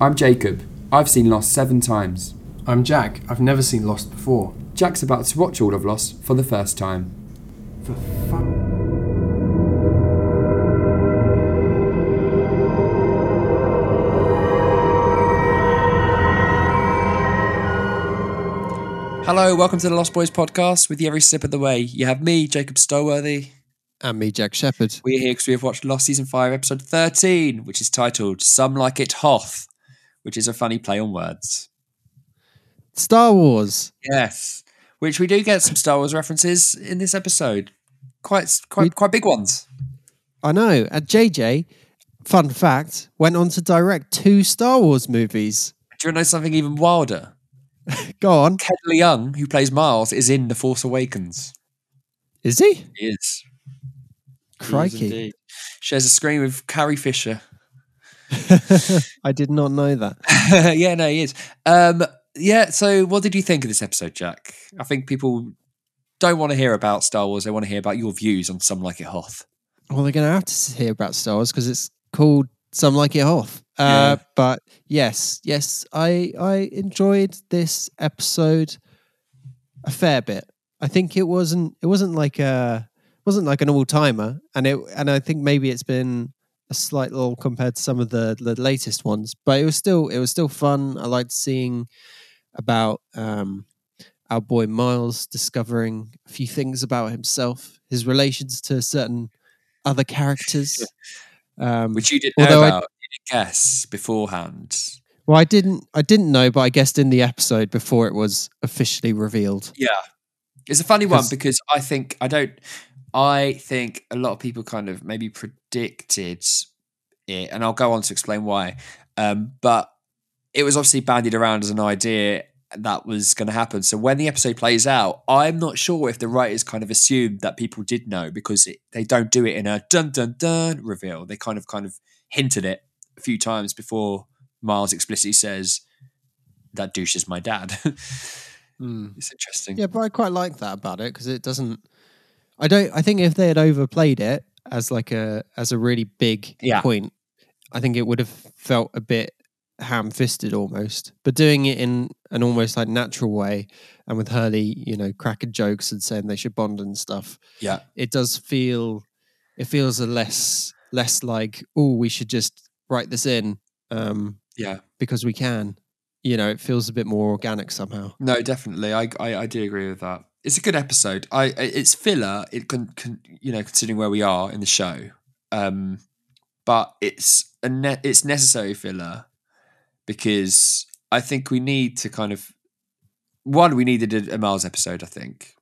I'm Jacob. I've seen Lost seven times. I'm Jack. I've never seen Lost before. Jack's about to watch all of Lost for the first time. For fuck. Hello, welcome to the Lost Boys podcast. With you every step of the way, you have me, Jacob Stolworthy. And me, Jack Shepherd. We're here because we have watched Lost season five, episode thirteen, which is titled "Some Like It Hoth," which is a funny play on words. Star Wars. Yes, which we do get some Star Wars references in this episode, quite quite We- quite big ones. I know. And JJ, fun fact, went on to direct two Star Wars movies. Do you know something even wilder? Go on. Ken Leung, who plays Miles, is in The Force Awakens. Is he? He is. He is Crikey. Shares a screen with Carrie Fisher. I did not know that. yeah, no, he is. Um, yeah, so what did you think of this episode, Jack? I think people don't want to hear about Star Wars. They want to hear about your views on Some Like It Hoth. Well, they're going to have to hear about Star Wars because it's called Some Like It Hoth. Uh, Yeah. But yes, yes, I I enjoyed this episode a fair bit. I think it wasn't it wasn't like a wasn't like an all timer, and it and I think maybe it's been a slight lull compared to some of the the latest ones, but it was still it was still fun. I liked seeing about um, our boy Miles discovering a few things about himself, his relations to certain other characters. Um, Which you didn't know I- about. You didn't guess beforehand. well, I didn't I didn't know, but I guessed in the episode before it was officially revealed. Yeah. It's a funny one because I think, I don't, I think a lot of people kind of maybe predicted it, and I'll go on to explain why. Um, but it was obviously bandied around as an idea that was going to happen. So when the episode plays out, I'm not sure if the writers kind of assumed that people did know because it, they don't do it in a dun dun dun reveal. They kind of kind of hinted it a few times before Miles explicitly says that douche is my dad. It's interesting. Yeah, but I quite like that about it because it doesn't. I don't. I think if they had overplayed it as like a as a really big Yeah. point, I think it would have felt a bit ham-fisted almost. But doing it in an almost like natural way, and with Hurley, you know, cracking jokes and saying they should bond and stuff, Yeah. it does feel. It feels a less less like oh we should just write this in um, Yeah. because we can. You know, it feels a bit more organic somehow. No, definitely. I, I I do agree with that. It's a good episode. I it's filler. It can, can you know considering where we are in the show, um, but it's a ne- it's necessary filler because I think we need to kind of one we needed a, a Miles episode. I think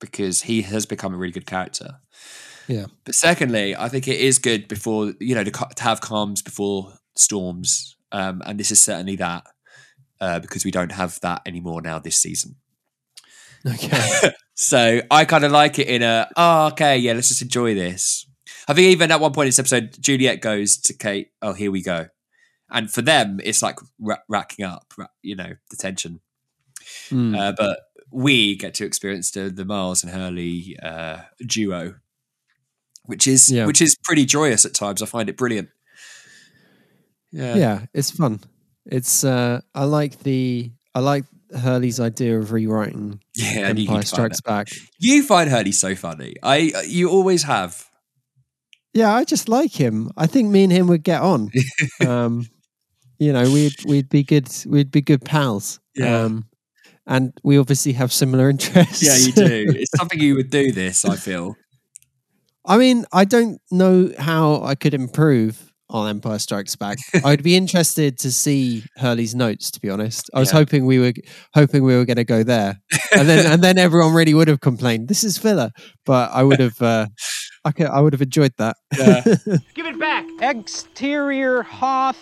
because he has become a really good character. Yeah. But secondly, I think it is good before you know to, to have calms before storms, um, and this is certainly that uh, because we don't have that anymore now this season. Okay. So I kind of like it in a oh okay yeah let's just enjoy this. I think even at one point in this episode, Juliet goes to Kate, oh here we go, and for them it's like ra- racking up, ra- you know, the tension. Mm. Uh, but we get to experience the the Miles and Hurley uh, duo, which is Yeah. which is pretty joyous at times. I find it brilliant. Yeah, yeah, it's fun. It's uh I like the I like Hurley's idea of rewriting yeah. Empire Strikes. Back. You find Hurley so funny. I you always have. Yeah, I just like him. I think me and him would get on. um you know, we'd we'd be good we'd be good pals. Yeah. Um and we obviously have similar interests. Yeah, you do. it's something you would do. This, I feel. I mean, I don't know how I could improve on Empire Strikes Back. I'd be interested to see Hurley's notes. To be honest, I was Yeah. hoping we were hoping we were going to go there, and then and then everyone really would have complained. This is filler, but I would have. Uh, I could, I would have enjoyed that. Yeah. Give it back! Exterior Hoth,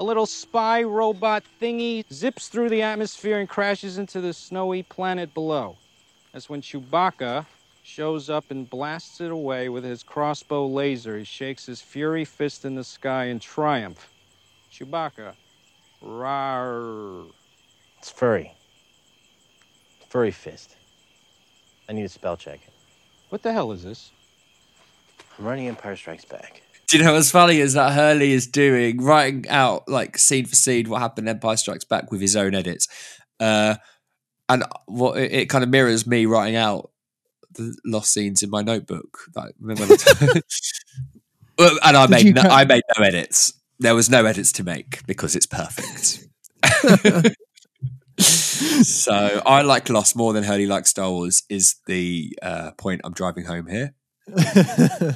a little spy robot thingy, zips through the atmosphere and crashes into the snowy planet below. That's when Chewbacca shows up and blasts it away with his crossbow laser. He shakes his fury fist in the sky in triumph. Chewbacca. Rawr. It's furry. Furry fist. I need a spell check. What the hell is this? I'm running Empire Strikes Back. Do you know what's funny is that Hurley is doing writing out like scene for scene what happened in Empire Strikes Back with his own edits, uh, and what it, it kind of mirrors me writing out the lost scenes in my notebook. Like, remember and I Did made no, I made no edits. There was no edits to make because it's perfect. so I like Lost more than Hurley likes Star Wars. Is the uh, point I'm driving home here?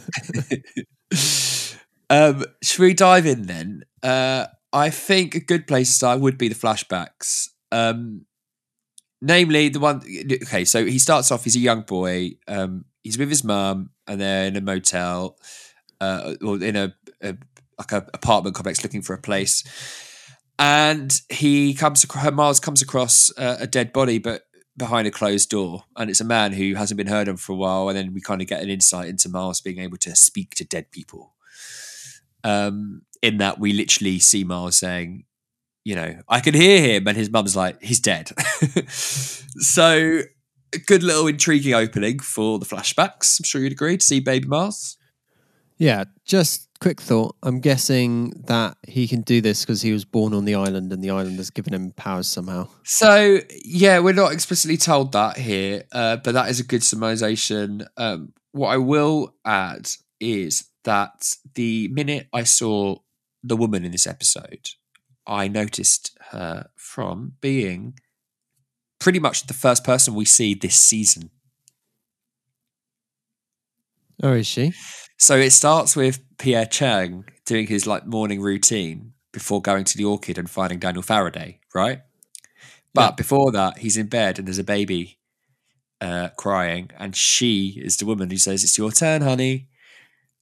um, should we dive in then? Uh, I think a good place to start would be the flashbacks. Um, namely, the one. Okay, so he starts off. He's a young boy. Um, he's with his mum, and they're in a motel, uh, or in a, a like a apartment complex, looking for a place. And he comes across. Miles comes across uh, a dead body, but behind a closed door, and it's a man who hasn't been heard of for a while. And then we kind of get an insight into Miles being able to speak to dead people. Um, in that we literally see Miles saying, you know, I can hear him, and his mum's like, he's dead. so, a good little intriguing opening for the flashbacks. I'm sure you'd agree to see Baby Miles. yeah, just quick thought. I'm guessing that he can do this because he was born on the island and the island has given him powers somehow. So, yeah, we're not explicitly told that here, uh, but that is a good summarization. Um, what I will add is that the minute I saw the woman in this episode, I noticed her from being pretty much the first person we see this season. Oh, is she? So it starts with Pierre Chang doing his like morning routine before going to the orchid and finding Daniel Faraday, right? But Yeah. before that, he's in bed and there's a baby uh, crying, and she is the woman who says, "It's your turn, honey."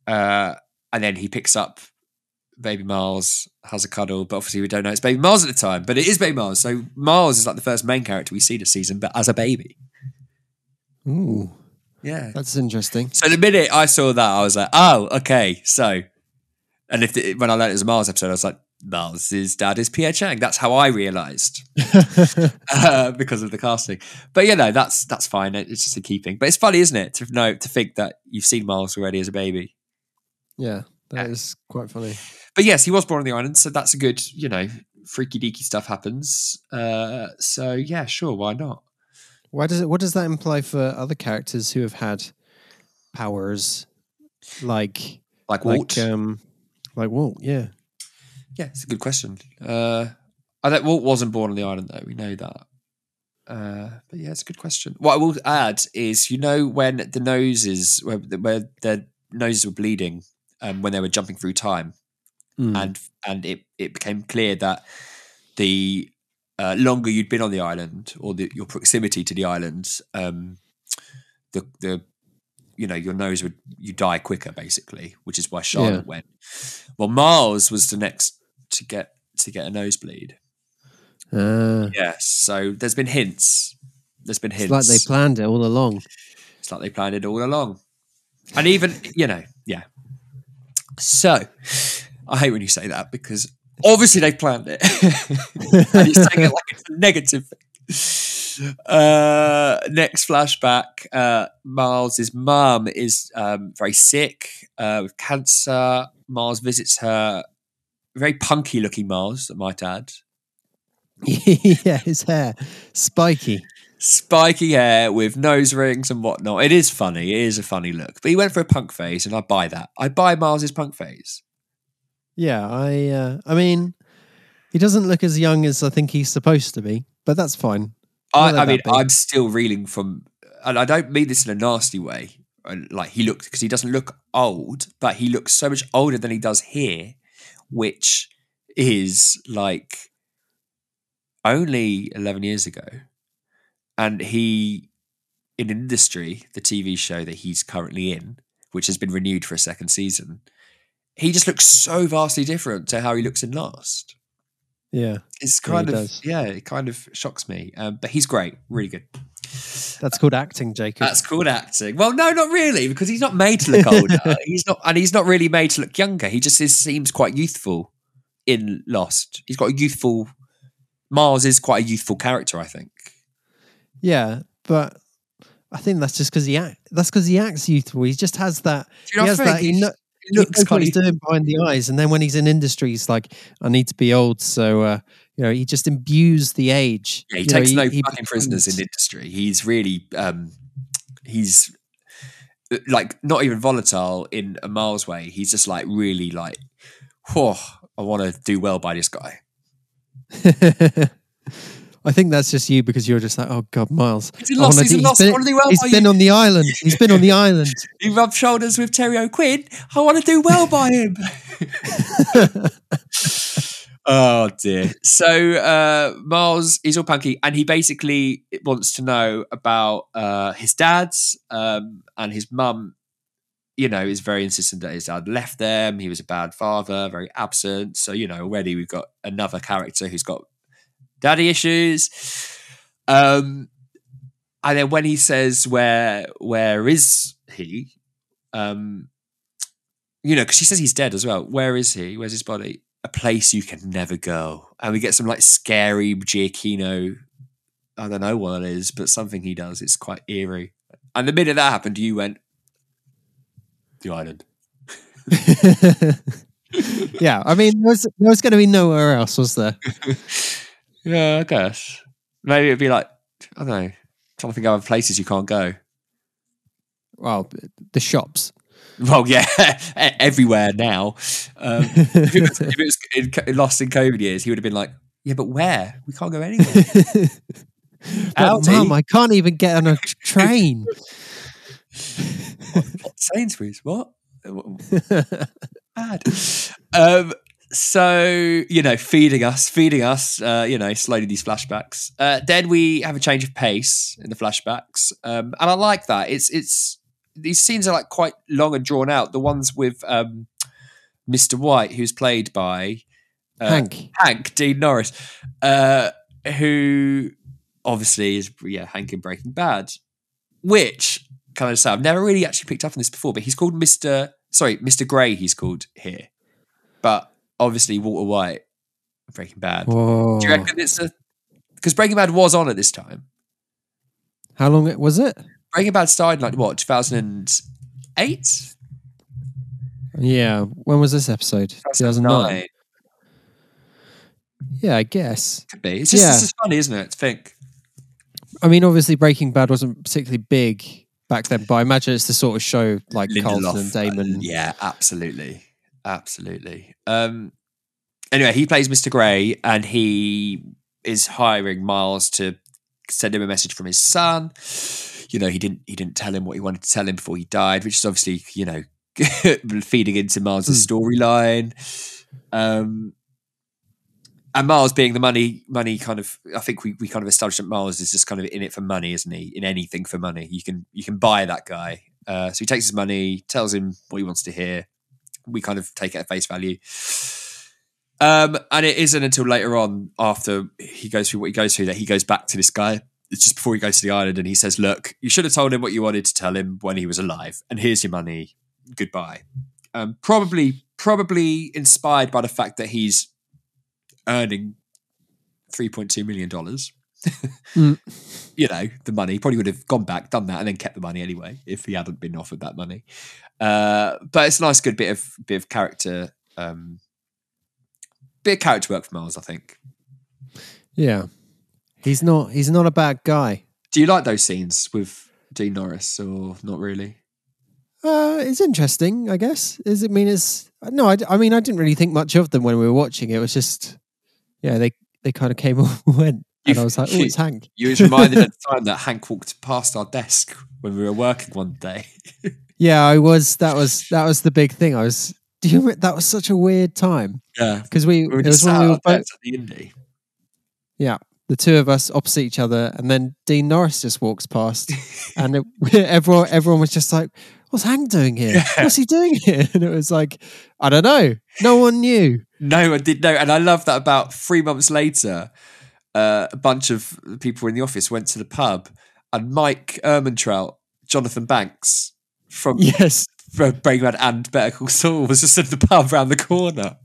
Uh, and then he picks up baby Miles, has a cuddle, but obviously we don't know it's baby Miles at the time, but it is baby Miles. So Miles is like the first main character we see this season, but as a baby. Ooh, Yeah. that's interesting. So the minute I saw that, I was like, oh, okay. So, and if the, when I learned it was a Miles episode, I was like, Miles's dad is Pierre Chang. That's how I realised uh, because of the casting. But you know, that's that's fine. It's just a keeping. But it's funny, isn't it, to know to think that you've seen Miles already as a baby. yeah, that is quite funny. But yes, he was born on the island, so that's a good, you know, freaky deaky stuff happens. Uh, so yeah, sure, why not? Why does it? What does that imply for other characters who have had powers, like Like Walt. like um, like Walt? Yeah, Yeah, it's a good question. Uh, I don't, Walt wasn't born on the island, though. We know that. Uh, but yeah, it's a good question. What I will add is, you know, when the noses, where, where their noses were bleeding, um, when they were jumping through time, Mm. and and it it became clear that the uh, longer you'd been on the island or the, your proximity to the island, um, the the you know your nose would you die quicker basically, which is why Charlotte went. Well, Miles was the next to get to get a nosebleed. Yes, so there's been hints. There's been it's hints. like they planned it all along. It's like they planned it all along. And even, you know, yeah. So, I hate when you say that because obviously they planned it. and you're saying it like it's a negative thing. Uh, next flashback uh, Miles' mum is um, very sick uh, with cancer. Miles visits her. Very punky looking Miles, I might add. yeah, his hair spiky. Spiky hair with nose rings and whatnot. It is funny. It is a funny look. But he went for a punk phase, and I buy that. I buy Miles's punk phase. Yeah, I. Uh, I mean, he doesn't look as young as I think he's supposed to be, but that's fine. I, I mean. I'm still reeling from, and I don't mean this in a nasty way. uh, Like he looked because he doesn't look old, but he looks so much older than he does here, which is like only 11 years ago. And he, in industry, the TV show that he's currently in, which has been renewed for a second season, he just looks so vastly different to how he looks in Lost. Yeah, It's Yeah, kind of does. yeah, it kind of shocks me. Um, but he's great, really good. that's called acting, Jacob. That's called acting. Well, no, not really, because he's not made to look older. he's not, and he's not really made to look younger. He just is, seems quite youthful in Lost. He's got a youthful. Miles is quite a youthful character, I think. Yeah, but I think that's just because he act. That's because he acts youthful. He just has that. Do you he has think that. He, kno- It looks knows what he's doing behind the eyes, and then when he's in industry, he's like, "I need to be old." So uh, you know, he just imbues the age. Yeah, he You know, takes no he fucking prisoners in industry. He's really, um, he's uh, like not even volatile in a Miles way. He's just like really like, whoa, I want to do well by this guy. I think that's just you because you're just like, oh god, Miles. He's lost. He's lost. been, I want to do well he's by been you. on the island. He's been on the island. He rubbed shoulders with Terry O'Quinn. I want to do well by him. oh dear. So uh, Miles, is all punky, and he basically wants to know about uh, his dad's um, and his mum. You know, is very insistent that his dad left them. He was a bad father, very absent. So you know, already we've got another character who's got daddy issues. Um, and then when he says where where is he um you know because she says he's dead as well. Where is he? Where's his body? A place you can never go. And we get some like scary giacchino i don't know what it is but something he does it's quite eerie. And the minute that happened you went the island. Yeah, I mean, there was, there was going to be nowhere else, was there? yeah i guess maybe it'd be like i don't know trying to think of other places you can't go Well, the shops. Well, yeah, everywhere now. Um, if it was, if it was in, lost in COVID years, he would have been like, "Yeah, but where? We can't go anywhere." But, Mum, I can't even get on a train. What? Sainsbury's? What? Bad. Um, so you know, feeding us, feeding us. Uh, you know, slowly these flashbacks. Uh, then we have a change of pace in the flashbacks, um, and I like that. It's it's these scenes are like quite long and drawn out. The ones with um, Mr. White, who's played by uh, Hank. Hank Dean Norris, uh, who obviously is yeah Hank in Breaking Bad, which can I just say I've never really actually picked up on this before, but he's called Mister sorry Mister Grey. He's called here, but obviously Walter White, Breaking Bad. Whoa. Do you reckon it's a because Breaking Bad was on at this time? How long it was it? Breaking Bad started like what two thousand and eight. Yeah. When was this episode? 2009. Yeah, I guess. Could be. It's just, Yeah. it's just funny, isn't it? To think. I mean, obviously, Breaking Bad wasn't particularly big back then, but I imagine it's the sort of show like Carlton and Damon. uh, yeah, absolutely, absolutely. Um, anyway, he plays Mr. Grey, and he is hiring Miles to send him a message from his son. You know, he didn't he didn't tell him what he wanted to tell him before he died, which is obviously you know feeding into Miles's storyline. Um, and Miles being the money, money kind of, I think we, we kind of established that Miles is just kind of in it for money, isn't he? In anything for money, you can you can buy that guy. Uh, so he takes his money, tells him what he wants to hear. We kind of take it at face value. Um, and it isn't until later on, after he goes through what he goes through, that he goes back to this guy. It's just before he goes to the island, and he says, "Look, you should have told him what you wanted to tell him when he was alive, and here's your money. Goodbye." Um, probably, probably inspired by the fact that he's earning three point two million dollars. Mm. You know, the money probably would have gone back, done that, and then kept the money anyway if he hadn't been offered that money. Uh, but it's a nice, good bit of bit of character, um, bit of character work for Miles. I think. Yeah. He's not. He's not a bad guy. Do you like those scenes with Dean Norris, or not really? Uh, it's interesting, I guess. Is it mean it's no? I mean, I didn't really think much of them when we were watching. It was just, yeah, they they kind of came and went, and I was like, oh, it's Hank. You was reminded at the time that Hank walked past our desk when we were working one day. Yeah, I was. That was that was the big thing. I was. Do you remember that was such a weird time Yeah, because we, we were it was just when we were both at the indie. yeah the two of us opposite each other, and then Dean Norris just walks past, and it, everyone everyone was just like, "What's Hank doing here? What's he doing here?" And it was like, I don't know. No one knew. No, one did know, and I love that. About three months later, uh, a bunch of people in the office went to the pub, and Mike Ehrmantraut, Jonathan Banks from, Yes. from Breaking Bad and Better Call Saul was just at the pub around the corner,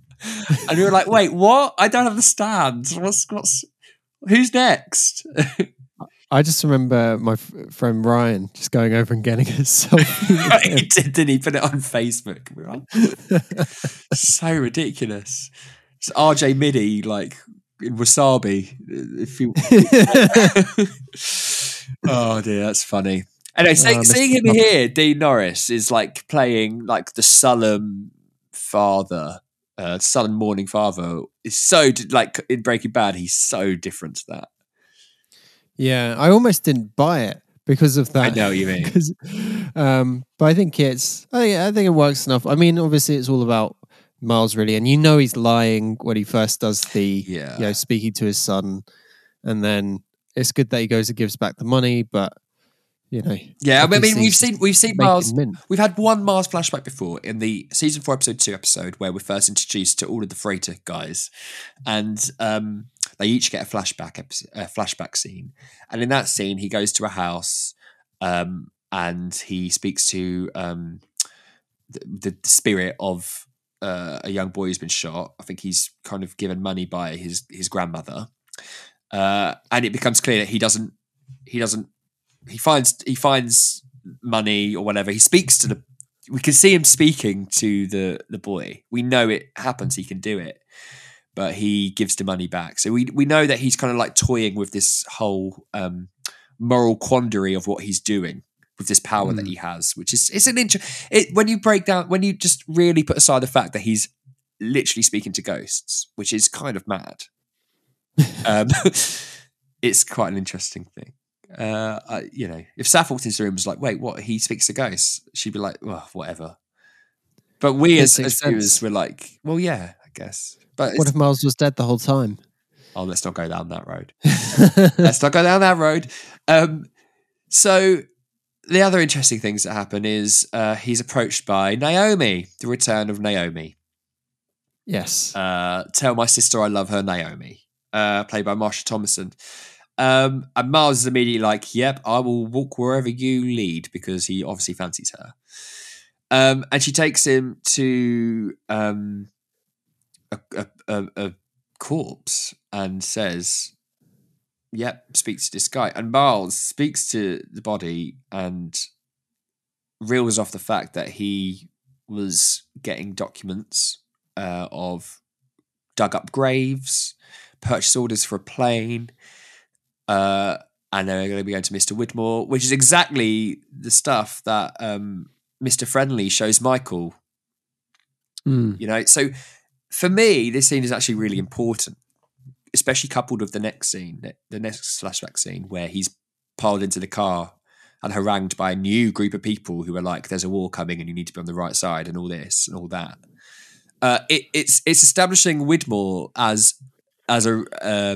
and we were like, "Wait, what? I don't understand. What's what's who's next?" I just remember my f- friend Ryan just going over and getting a selfie. he did, didn't he? Put it on Facebook. We like, so ridiculous. It's RJ Midi, like in Wasabi. If you, oh dear, that's funny. Anyway, see- Oh, seeing him Pop- here, Dean Norris is like playing like the sullen father, uh, sullen morning father. Is so like in Breaking Bad. He's so different to that. Yeah, I almost didn't buy it because of that. I know what you mean. um, but I think it's, I think, I think it works enough. I mean, obviously, it's all about Miles, really, and you know he's lying when he first does the, Yeah. you know, speaking to his son, and then it's good that he goes and gives back the money, but you know, Yeah, I mean, we've seen we've seen Miles. We've had one Miles flashback before in the season four, episode two episode where we're first introduced to all of the freighter guys, and um, they each get a flashback episode, a flashback scene. And in that scene, he goes to a house, um, and he speaks to um, the, the, the spirit of uh, a young boy who's been shot. I think he's kind of given money by his his grandmother, uh, and it becomes clear that he doesn't he doesn't he finds he finds money or whatever. He speaks to the. We can see him speaking to the the boy. We know it happens. He can do it, but he gives the money back. So we we know that he's kind of like toying with this whole um, moral quandary of what he's doing with this power that he has, which is it's an inter- it when you break down when you just really put aside the fact that he's literally speaking to ghosts, which is kind of mad. Um, it's quite an interesting thing. Uh, I, you know, if Saf walked into the room and was like, "Wait, what? He speaks to ghosts," she'd be like, "Well, whatever." But we, as, as viewers, were like, "Well, yeah, I guess." But What if Miles was dead the whole time? oh, let's not go down that road. let's not go down that road. Um, so the other interesting things that happen is uh, he's approached by Naomi, the return of Naomi. yes. Uh, Tell my sister I love her, Naomi, uh, played by Marsha Thomason. Um, and Miles is immediately like, "Yep, I will walk wherever you lead," because he obviously fancies her. Um, and she takes him to um, a, a, a, a corpse and says, "Yep, speaks to this guy." And Miles speaks to the body and reels off the fact that he was getting documents uh, of dug up graves, purchase orders for a plane, uh, and they're going to be going to Mr. Widmore, which is exactly the stuff that um, Mr. Friendly shows Michael. Mm. You know, so for me, this scene is actually really important, especially coupled with the next scene, the- the next flashback scene where he's piled into the car and harangued by a new group of people who are like, "There's a war coming, and you need to be on the right side," and all this and all that. Uh, it, it's it's establishing Widmore as as a uh,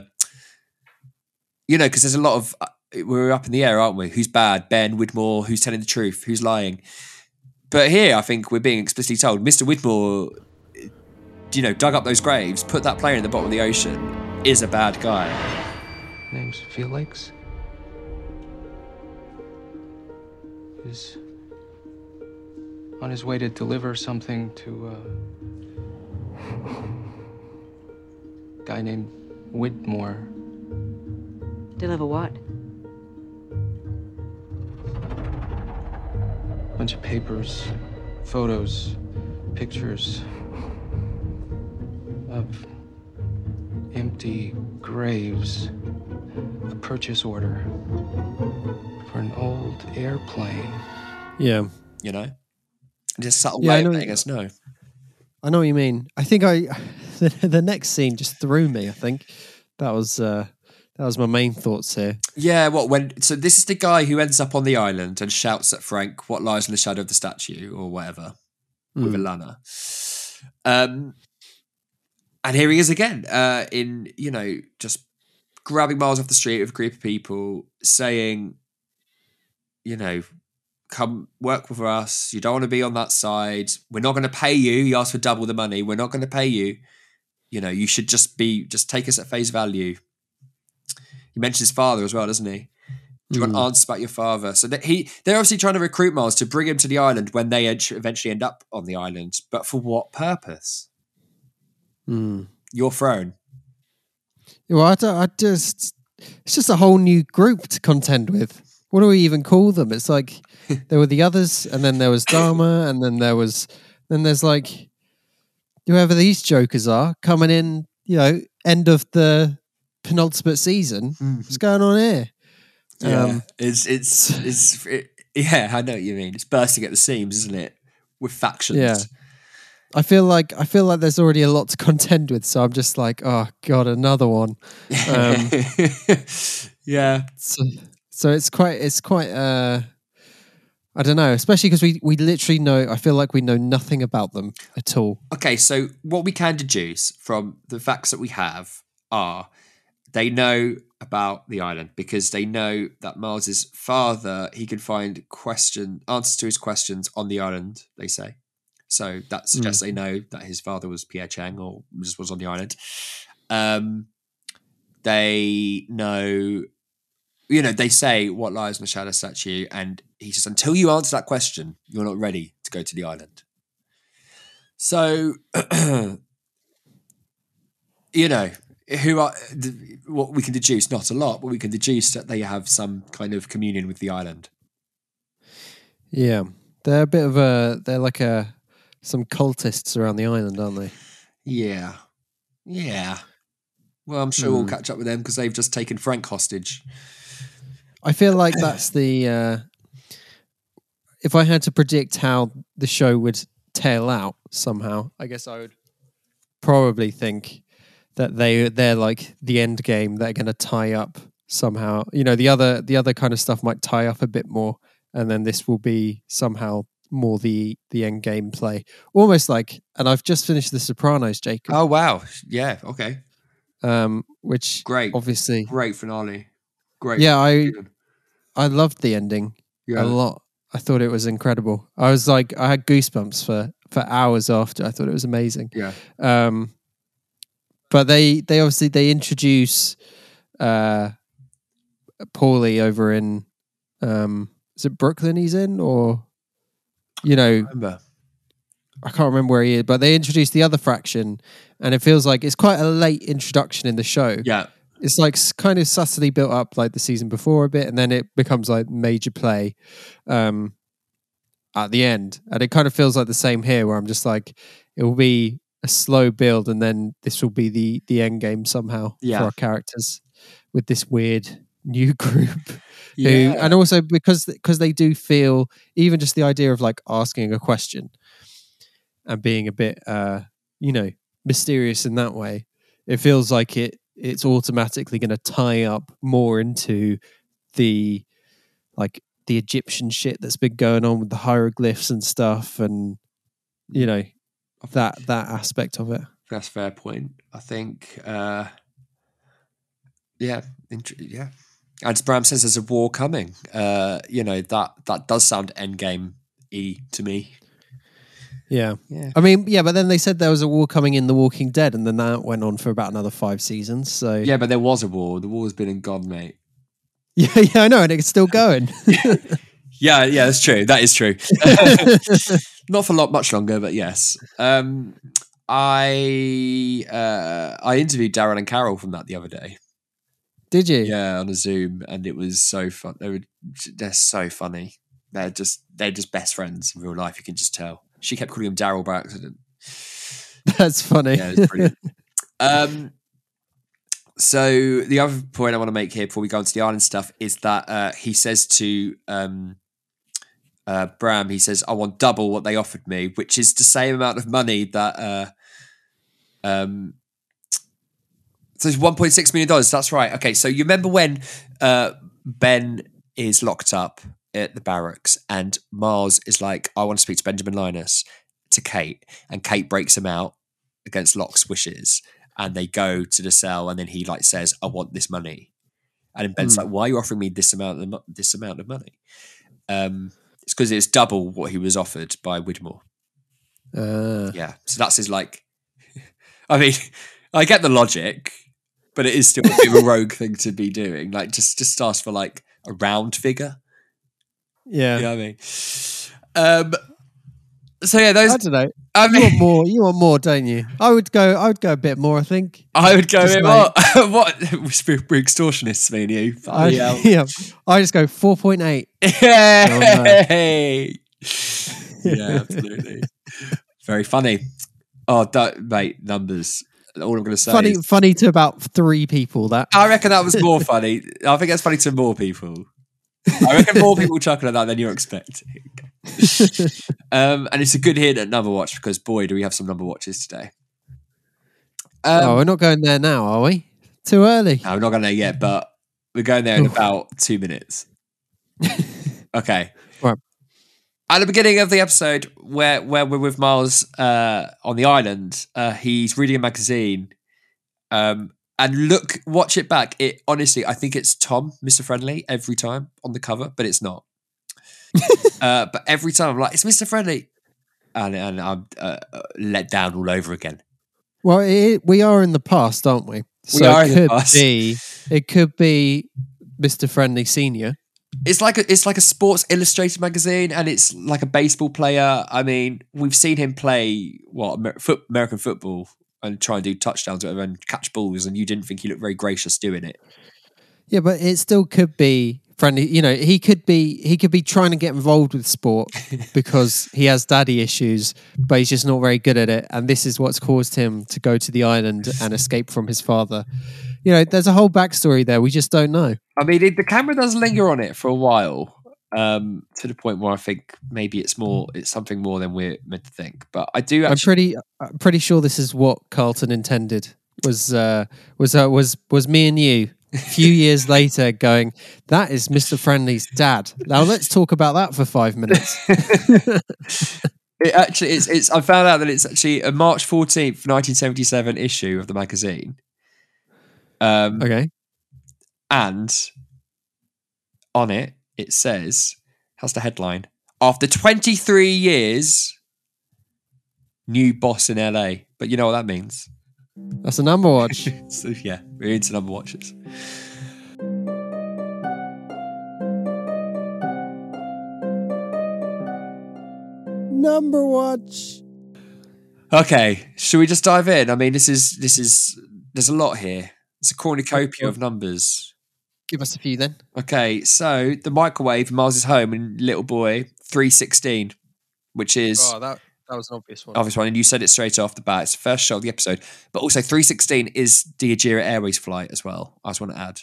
you know because there's a lot of uh, we're up in the air, aren't we? Who's bad? Ben Widmore? Who's telling the truth? Who's lying? But here, I think we're being explicitly told Mr. Widmore, you know, dug up those graves, put that plane in the bottom of the ocean, is a bad guy. Name's Felix. Is on his way to deliver something to a guy named Widmore. Deliver what? bunch of papers, photos, pictures of empty graves. A purchase order for an old airplane. Yeah. You know, just subtle Yeah, I way of know- letting us know. I know what you mean. I think I the, the next scene just threw me. I think that was uh that was my main thoughts here. Yeah, what when? So this is the guy who ends up on the island and shouts at Frank, "What lies in the shadow of the statue?" or whatever, with Mm. Ilana. Um, and here he is again, uh, in you know, just grabbing Miles off the street with a group of people, saying, you know, come work with us. You don't want to be on that side. We're not going to pay you. You asked for double the money. We're not going to pay you. You know, you should just be, just take us at face value. He mentions his father as well, doesn't he? Do you want Mm. answers about your father? So that he, they're obviously trying to recruit Miles to bring him to the island when they eventually end up on the island. But for what purpose? Mm. Your throne. Well, I, don't- I just it's just a whole new group to contend with. What do we even call them? It's like there were the others, and then there was Dharma, and then there was then there's like whoever these jokers are coming in. You know, end of the penultimate season. What's going on here? Yeah, Um, it's it's it's it, yeah. I know what you mean. It's bursting at the seams, isn't it? With factions. Yeah. I feel like I feel like there's already a lot to contend with, so I'm just like, oh god, another one. Um, yeah. so, so it's quite it's quite uh I don't know, especially because we we literally know I feel like we know nothing about them at all. Okay, so what we can deduce from the facts that we have are they know about the island because they know that Miles's father he can find question answers to his questions on the island. They say so that suggests they know that his father was Pierre Chang or just was on the island. Um, they know, you know, they say what lies in the shadow statue, and he says until you answer that question, you're not ready to go to the island. So, you know, who are what we can deduce? Not a lot, but we can deduce that they have some kind of communion with the island. Yeah. They're a bit of a they're like a some cultists around the island, aren't they? Yeah, yeah. Well, I'm sure we'll Hmm. catch up with them because they've just taken Frank hostage. I feel like that's the uh if I had to predict how the show would tail out somehow, I guess I would probably think that they they're like the end game. They're going to tie up somehow. You know, the other the other kind of stuff might tie up a bit more, and then this will be somehow more the the end game play. Almost like, and I've just finished The Sopranos, Jacob, Oh wow! Yeah. Okay. um, which Great. obviously, Great finale. Great. yeah, I. I loved the ending. yeah. a lot. I thought it was incredible. I was like, I had goosebumps for for hours after. I thought it was amazing. Yeah. Um, but they they obviously they introduce uh, Paulie over in um, is it Brooklyn? He's in or you know Remember. I can't remember where he is, but they introduced the other fraction, and it feels like it's quite a late introduction in the show Yeah. It's like kind of subtly built up like the season before a bit and then it becomes like major play um at the end and it kind of feels like the same here where i'm just like it will be a slow build and then this will be the the end game somehow Yeah. for our characters with this weird new group who Yeah. and also because because they do feel even just the idea of like asking a question and being a bit uh you know mysterious in that way it feels like it it's automatically going to tie up more into the like the Egyptian shit that's been going on with the hieroglyphs and stuff and you know that that aspect of it That's fair point. I think. uh Yeah. int- Yeah. As Bram says, there's a war coming. Uh, you know that that does sound endgame e to me. Yeah Yeah. i mean yeah but then they said there was a war coming in the walking dead and then that went on for about another five seasons so Yeah, but there was a war. The war's been in gone, mate. yeah yeah i know and it's still going Yeah, yeah, that's true. That is true. Not for a lot much longer, but yes. Um, I uh, I interviewed Darren and Carol from that the other day. did you Yeah, on a Zoom, and it was so fun. They were they're so funny. They're just they're just best friends in real life. You can just tell. She kept calling him Daryl by accident. that's funny Yeah, it's brilliant. um, so the other point I want to make here before we go into the island stuff is that uh, he says to um, uh, Bram, he says, "I want double what they offered me," which is the same amount of money that. Uh, um, so it's one point six million dollars. That's right. Okay, so you remember when uh, Ben is locked up at the barracks, and Miles is like, "I want to speak to Benjamin Linus." To Kate, and Kate breaks him out against Locke's wishes, and they go to the cell, and then he like says, "I want this money," and then Ben's Hmm. like, "Why are you offering me this amount of mo- this amount of money?" Um, it's because it's double what he was offered by Widmore. uh, Yeah, so that's his like. I mean, I get the logic, but it is still a bit of a rogue thing to be doing. Like, just just ask for like a round figure. Yeah You know I mean? Um, So yeah, those. I don't know. I You want more? You want more, don't you? I would go. I would go a bit more. I think. I would go Just with like- what? what? We're extortionists, me and you. I, yeah. I just go four point eight. Yay! yeah, absolutely. Very funny. Oh, don't, mate, numbers. All I'm going to say. Funny, is- funny to about three people. That I reckon that was more funny. I think that's funny to more people. I reckon more people chuckle at that than you're expecting. um, and it's a good hint at number watch because boy, do we have some number watches today. Um, oh, we're not going there now, are we? Too early. No, we're not going there yet, but we're going there in about two minutes. Okay. Right. At the beginning of the episode, where where we're with Miles uh, on the island, uh, he's reading a magazine. Um, and look, watch it back. It honestly, I think it's Tom, Mister Friendly, every time on the cover, but it's not. uh, but every time I'm like, it's Mister Friendly, and and I'm uh, uh, let down all over again. Well, it, we are in the past, aren't we? So are it in the could past. be. It could be Mr. Friendly Senior. It's like a, it's like a Sports Illustrated magazine, and it's like a baseball player. I mean, we've seen him play what Amer- foot, American football and try and do touchdowns whatever and catch balls, and you didn't think he looked very gracious doing it. Yeah, but it still could be friendly. You know, he could be he could be trying to get involved with sport because he has daddy issues, but he's just not very good at it, and this is what's caused him to go to the island and escape from his father. You know, there's a whole backstory there. We just don't know. I mean, the camera does linger on it for a while, um, to the point where I think maybe it's more, it's something more than we're meant to think. But I do I'm pretty I'm pretty sure this is what Carlton intended. Was uh, was uh, was was me and you a few years later going that is Mr. Friendly's dad. Now let's talk about that for five minutes. It actually it's it's I found out that it's actually a March 14th, 1977 issue of the magazine. Um Okay. and on it it says how's the headline? After 23 years new boss in LA. But you know what that means? That's a number watch. so yeah, we're into number watches. number watch. Okay, should we just dive in? I mean, this is this is there's a lot here. It's a cornucopia of numbers. Give us a few then. Okay, so the microwave, Miles' home, and little boy, three sixteen, which is Oh, that that was an obvious one. obvious one, and you said it straight off the bat. It's the first shot of the episode, but also three sixteen is the Ajira Airways flight as well. I just want to add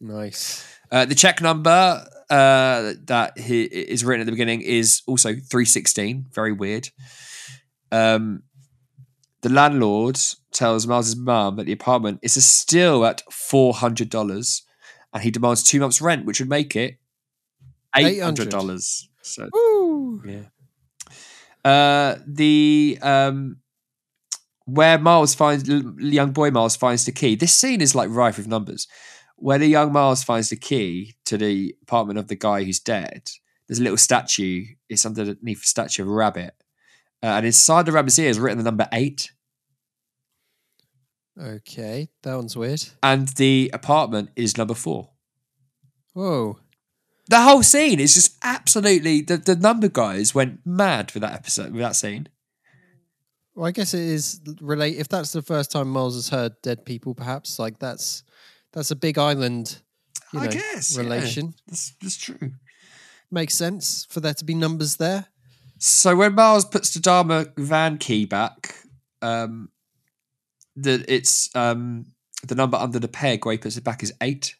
Nice. uh, the check number uh, that he, is written at the beginning is also three sixteen. Very weird. Um, the landlord tells Miles' mum that the apartment is still at four hundred dollars, and he demands two months' rent, which would make it eight hundred dollars. So Woo. yeah. Uh, the um, where Miles finds young boy Miles finds the key. This scene is like rife with numbers. Where the young Miles finds the key to the apartment of the guy who's dead, there's a little statue. It's underneath a statue of a rabbit, uh, and inside the rabbit's ear is written the number eight. Okay, that one's weird. And the apartment is number four. Whoa. The whole scene is just absolutely the, the number guys went mad with that episode with that scene. Well, I guess it is relate. If that's the first time Miles has heard dead people, perhaps like that's that's a big island. You know, I guess yeah. relation That's, that's true. makes sense for there to be numbers there. So when Miles puts the Dharma van key back, um, the it's um the number under the peg where he puts it back is eight.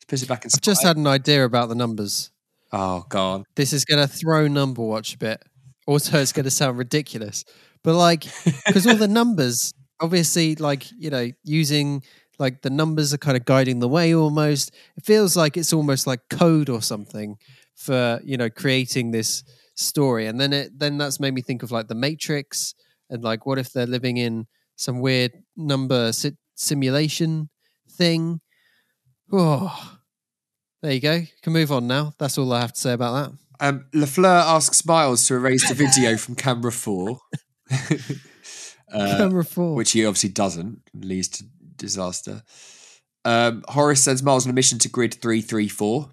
He puts it back in. I've just had an idea about the numbers. Oh god. This is going to throw number watch a bit. Also, it's going to sound ridiculous, but like because all the numbers, obviously, like you know, using like the numbers are kind of guiding the way. Almost, it feels like it's almost like code or something for you know creating this story. And then it then that's made me think of like the Matrix and like what if they're living in some weird number si- simulation thing. Oh, there you go. Can move on now. That's all I have to say about that. Um, Lafleur asks Miles to erase the video from camera four, uh, Camera four. which he obviously doesn't. Leads to disaster. Um, Horace sends Miles on a mission to grid three three four.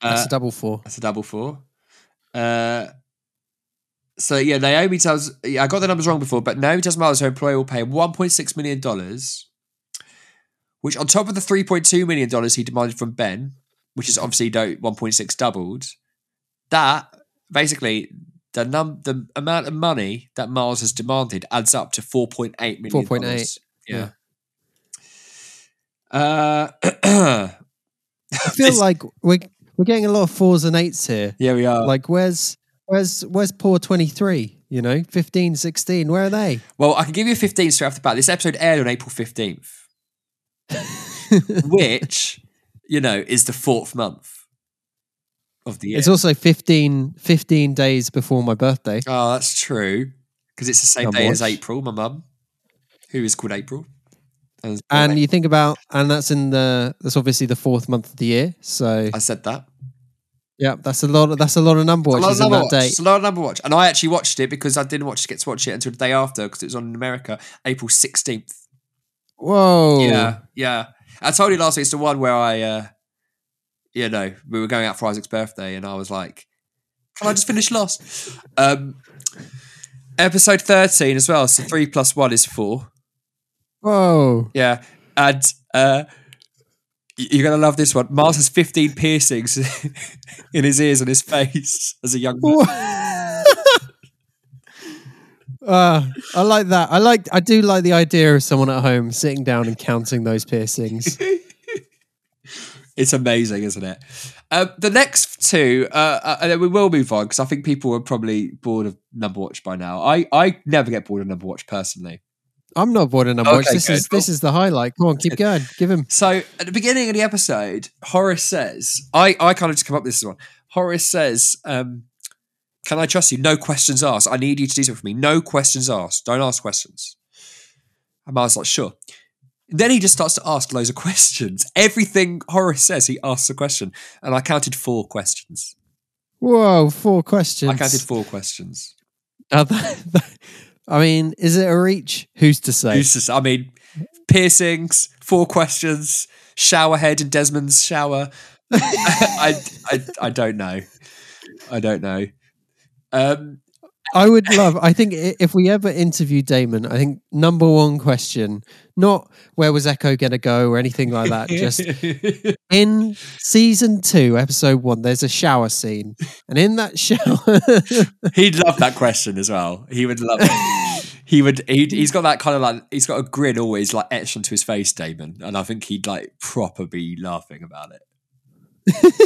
That's Uh, a double four. That's a double four. Uh, so yeah, Naomi tells. Yeah, I got the numbers wrong before, but Naomi tells Miles her employer will pay him one point six million dollars, which on top of the three point two million dollars he demanded from Ben, which is obviously one point six doubled. That basically the num the amount of money that Miles has demanded adds up to four point eight million. 4.8, Yeah. Uh, I feel like we're we're getting a lot of fours and eights here. yeah, we are. Like where's where's where's poor 23? You know, 15, 16, where are they? Well, I can give you 15 straight off the bat. This episode aired on April 15th, which, you know, is the fourth month of the year. It's also 15, 15 days before my birthday. oh, that's true. Because it's the same day as. April, my mum, who is called April. And, And you think about and that's in the that's obviously the fourth month of the year. So I said that. Yeah, that's a lot of that's a lot of number It's a lot watches number that watch. date. It's a lot of number watch. And I actually watched it because I didn't watch get to watch it until the day after because it was on in America, April 16th. Whoa. Yeah, yeah. I told you last week it's the one where I, uh, you know, we were going out for Isaac's birthday, and I was like, "Can I just finish Lost?" Um, episode thirteen as well. So three plus one is four. Whoa. Yeah, and uh, you're gonna love this one. Miles has fifteen piercings in his ears and his face as a young man. Uh, I like that. I like. I do like the idea of someone at home sitting down and counting those piercings. It's amazing, isn't it? Um, the next two, uh, uh, and then we will move on because I think people are probably bored of Number Watch by now. I, I never get bored of Number Watch personally. I'm not bored watch. Okay, This good. is this is the highlight. Come on, keep going. Give him. So at the beginning of the episode, Horace says, I, I kind of just come up with this one. Horace says, um, Can I trust you? No questions asked. I need you to do something for me. No questions asked. Don't ask questions. And Miles like, Sure. Then he just starts to ask loads of questions. Everything Horace says, he asks a question. And I counted four questions. Whoa, four questions. I counted four questions. Now that- that- I mean, is it a reach? Who's to say? Who's to say? I mean, piercings, four questions, shower head in Desmond's shower. I, I, I don't know. I don't know. Um, I would love. I think if we ever interview Damon, I think number one question, not where was Eko going to go or anything like that. Just in season two, episode one, there's a shower scene, and in that shower, he'd love that question as well. He would love it. He would. He'd, he's got that kind of like. He's got a grin always like etched onto his face, Damon, and I think he'd like proper be laughing about it.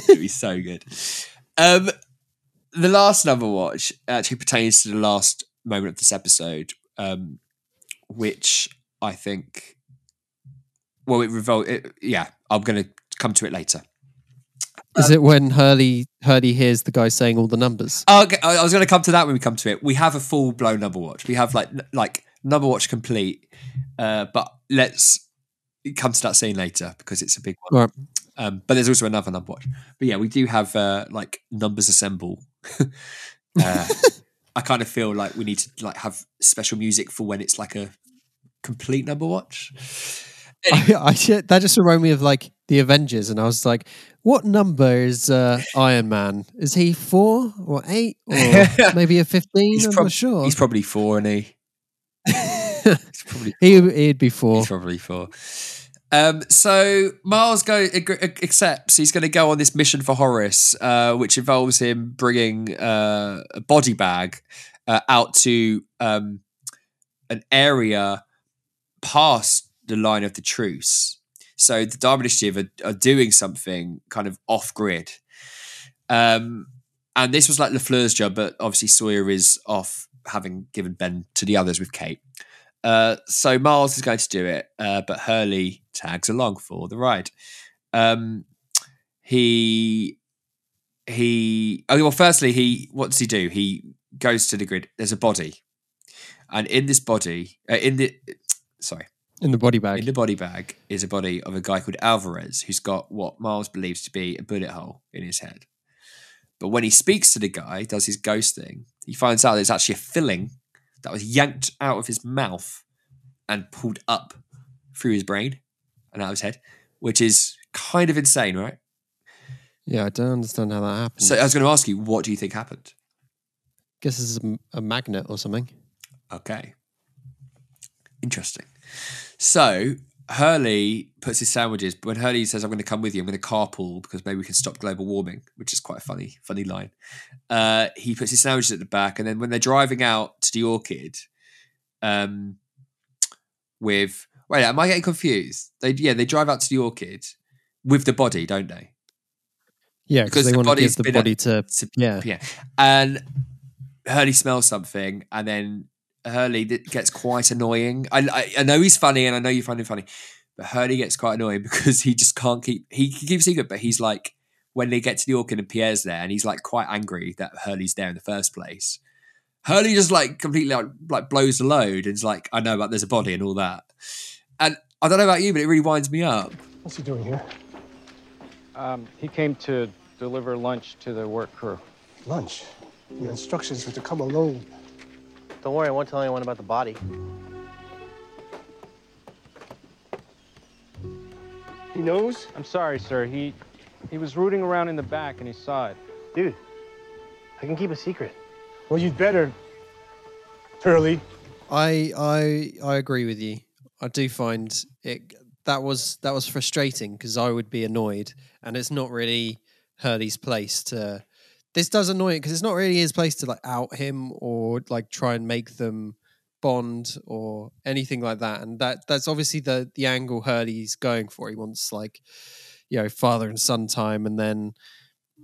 It'd be so good. Um, the last number watch actually pertains to the last moment of this episode, um, which I think. Well, it revolt. It, yeah, I'm going to come to it later. is it when Hurley Hurley hears the guy saying all the numbers? Oh, okay, I was going to come to that when we come to it. We have a full blown number watch. We have like like number watch complete. Uh, but let's come to that scene later because it's a big one. All right. Um, but there's also another number watch. But yeah, we do have uh, like numbers assemble. uh, I kind of feel like we need to like have special music for when it's like a complete number watch. I, I that just reminded me of like the Avengers, and I was like, "What number is uh, Iron Man? Is he four or eight or maybe a 15? He's I'm prob- not sure. He's probably four, and he. He's probably he he'd be four. He's probably four. Um, so Miles go accepts he's going to go on this mission for Horace, uh, which involves him bringing uh, a body bag uh, out to um, an area past the line of the truce. So the Dharma Initiative are, are doing something kind of off grid. Um, and this was like Lafleur's job, but obviously Sawyer is off having given Ben to the others with Kate. Uh, so Miles is going to do it, uh, but Hurley tags along for the ride. Um, he he. Oh, well, firstly, he what does he do? He goes to the grid. There's a body, and in this body, uh, in the sorry, in the body bag. in the body bag is a body of a guy called Alvarez, who's got what Miles believes to be a bullet hole in his head. But when he speaks to the guy, does his ghost thing, he finds out there's actually a filling that was yanked out of his mouth and pulled up through his brain and out of his head, which is kind of insane, right? yeah, I don't understand how that happened. So I was going to ask you, what do you think happened? Guess it's a, a magnet or something. Okay. Interesting. So Hurley puts his sandwiches. When Hurley says, "I'm going to come with you. I'm going to carpool because maybe we can stop global warming," which is quite a funny, funny line. Uh, he puts his sandwiches at the back, and then when they're driving out to the orchid, um, with wait, am I getting confused? They yeah, they drive out to the orchid with the body, don't they? Yeah, Because they the want to give the body at- to. to- Yeah. yeah. And Hurley smells something, and then Hurley gets quite annoying. I, I, I know he's funny, and I know you find him funny, but Hurley gets quite annoying because he just can't keep. He can keep a secret, but he's like when they get to the orchid and Pierre's there, and he's like quite angry that Hurley's there in the first place. Hurley just like completely like, like blows the load and is like, I know about there's a body and all that. And I don't know about you, but it really winds me up. What's he doing here? Um, he came to deliver lunch to the work crew. Lunch. The instructions are to come alone. Don't worry, I won't tell anyone about the body. He knows? I'm sorry, sir. He he was rooting around in the back and he saw it. Dude, I can keep a secret. Well, you'd better. Hurley. I I I agree with you. I do find it that was that was frustrating because I would be annoyed, and it's not really Hurley's place to. This does annoy it because it's not really his place to like out him or like try and make them bond or anything like that. And that that's obviously the the angle Hurley's going for. He wants like you know father and son time, and then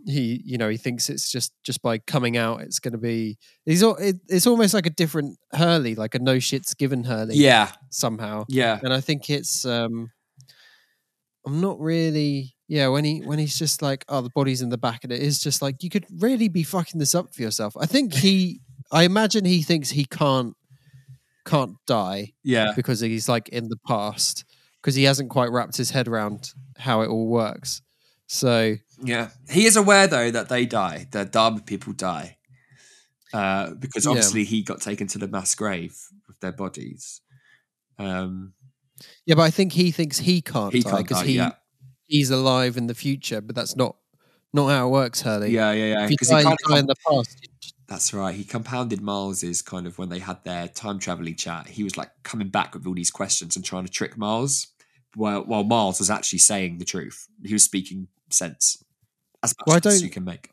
he you know he thinks it's just just by coming out it's going to be he's it's almost like a different Hurley, like a no shits given Hurley. Yeah, somehow. yeah, And I think it's um I'm not really yeah, when he when he's just like, oh the body's in the back and it is just like you could really be fucking this up for yourself. I think he I imagine he thinks he can't can't die yeah. because he's like in the past because he hasn't quite wrapped his head around how it all works. So Yeah, he is aware though that they die. The Dharma people die uh, because Yeah. obviously he got taken to the mass grave with their bodies. Um, yeah, but I think he thinks he can't he die because he yeah, he's alive in the future, but that's not not how it works, Hurley. yeah, yeah, yeah. Because he kind die in the past. that's right. He compounded Miles's kind of when they had their time traveling chat. He was like coming back with all these questions and trying to trick Miles, while while Miles was actually saying the truth. He was speaking sense as much Well, I as don't- you can make.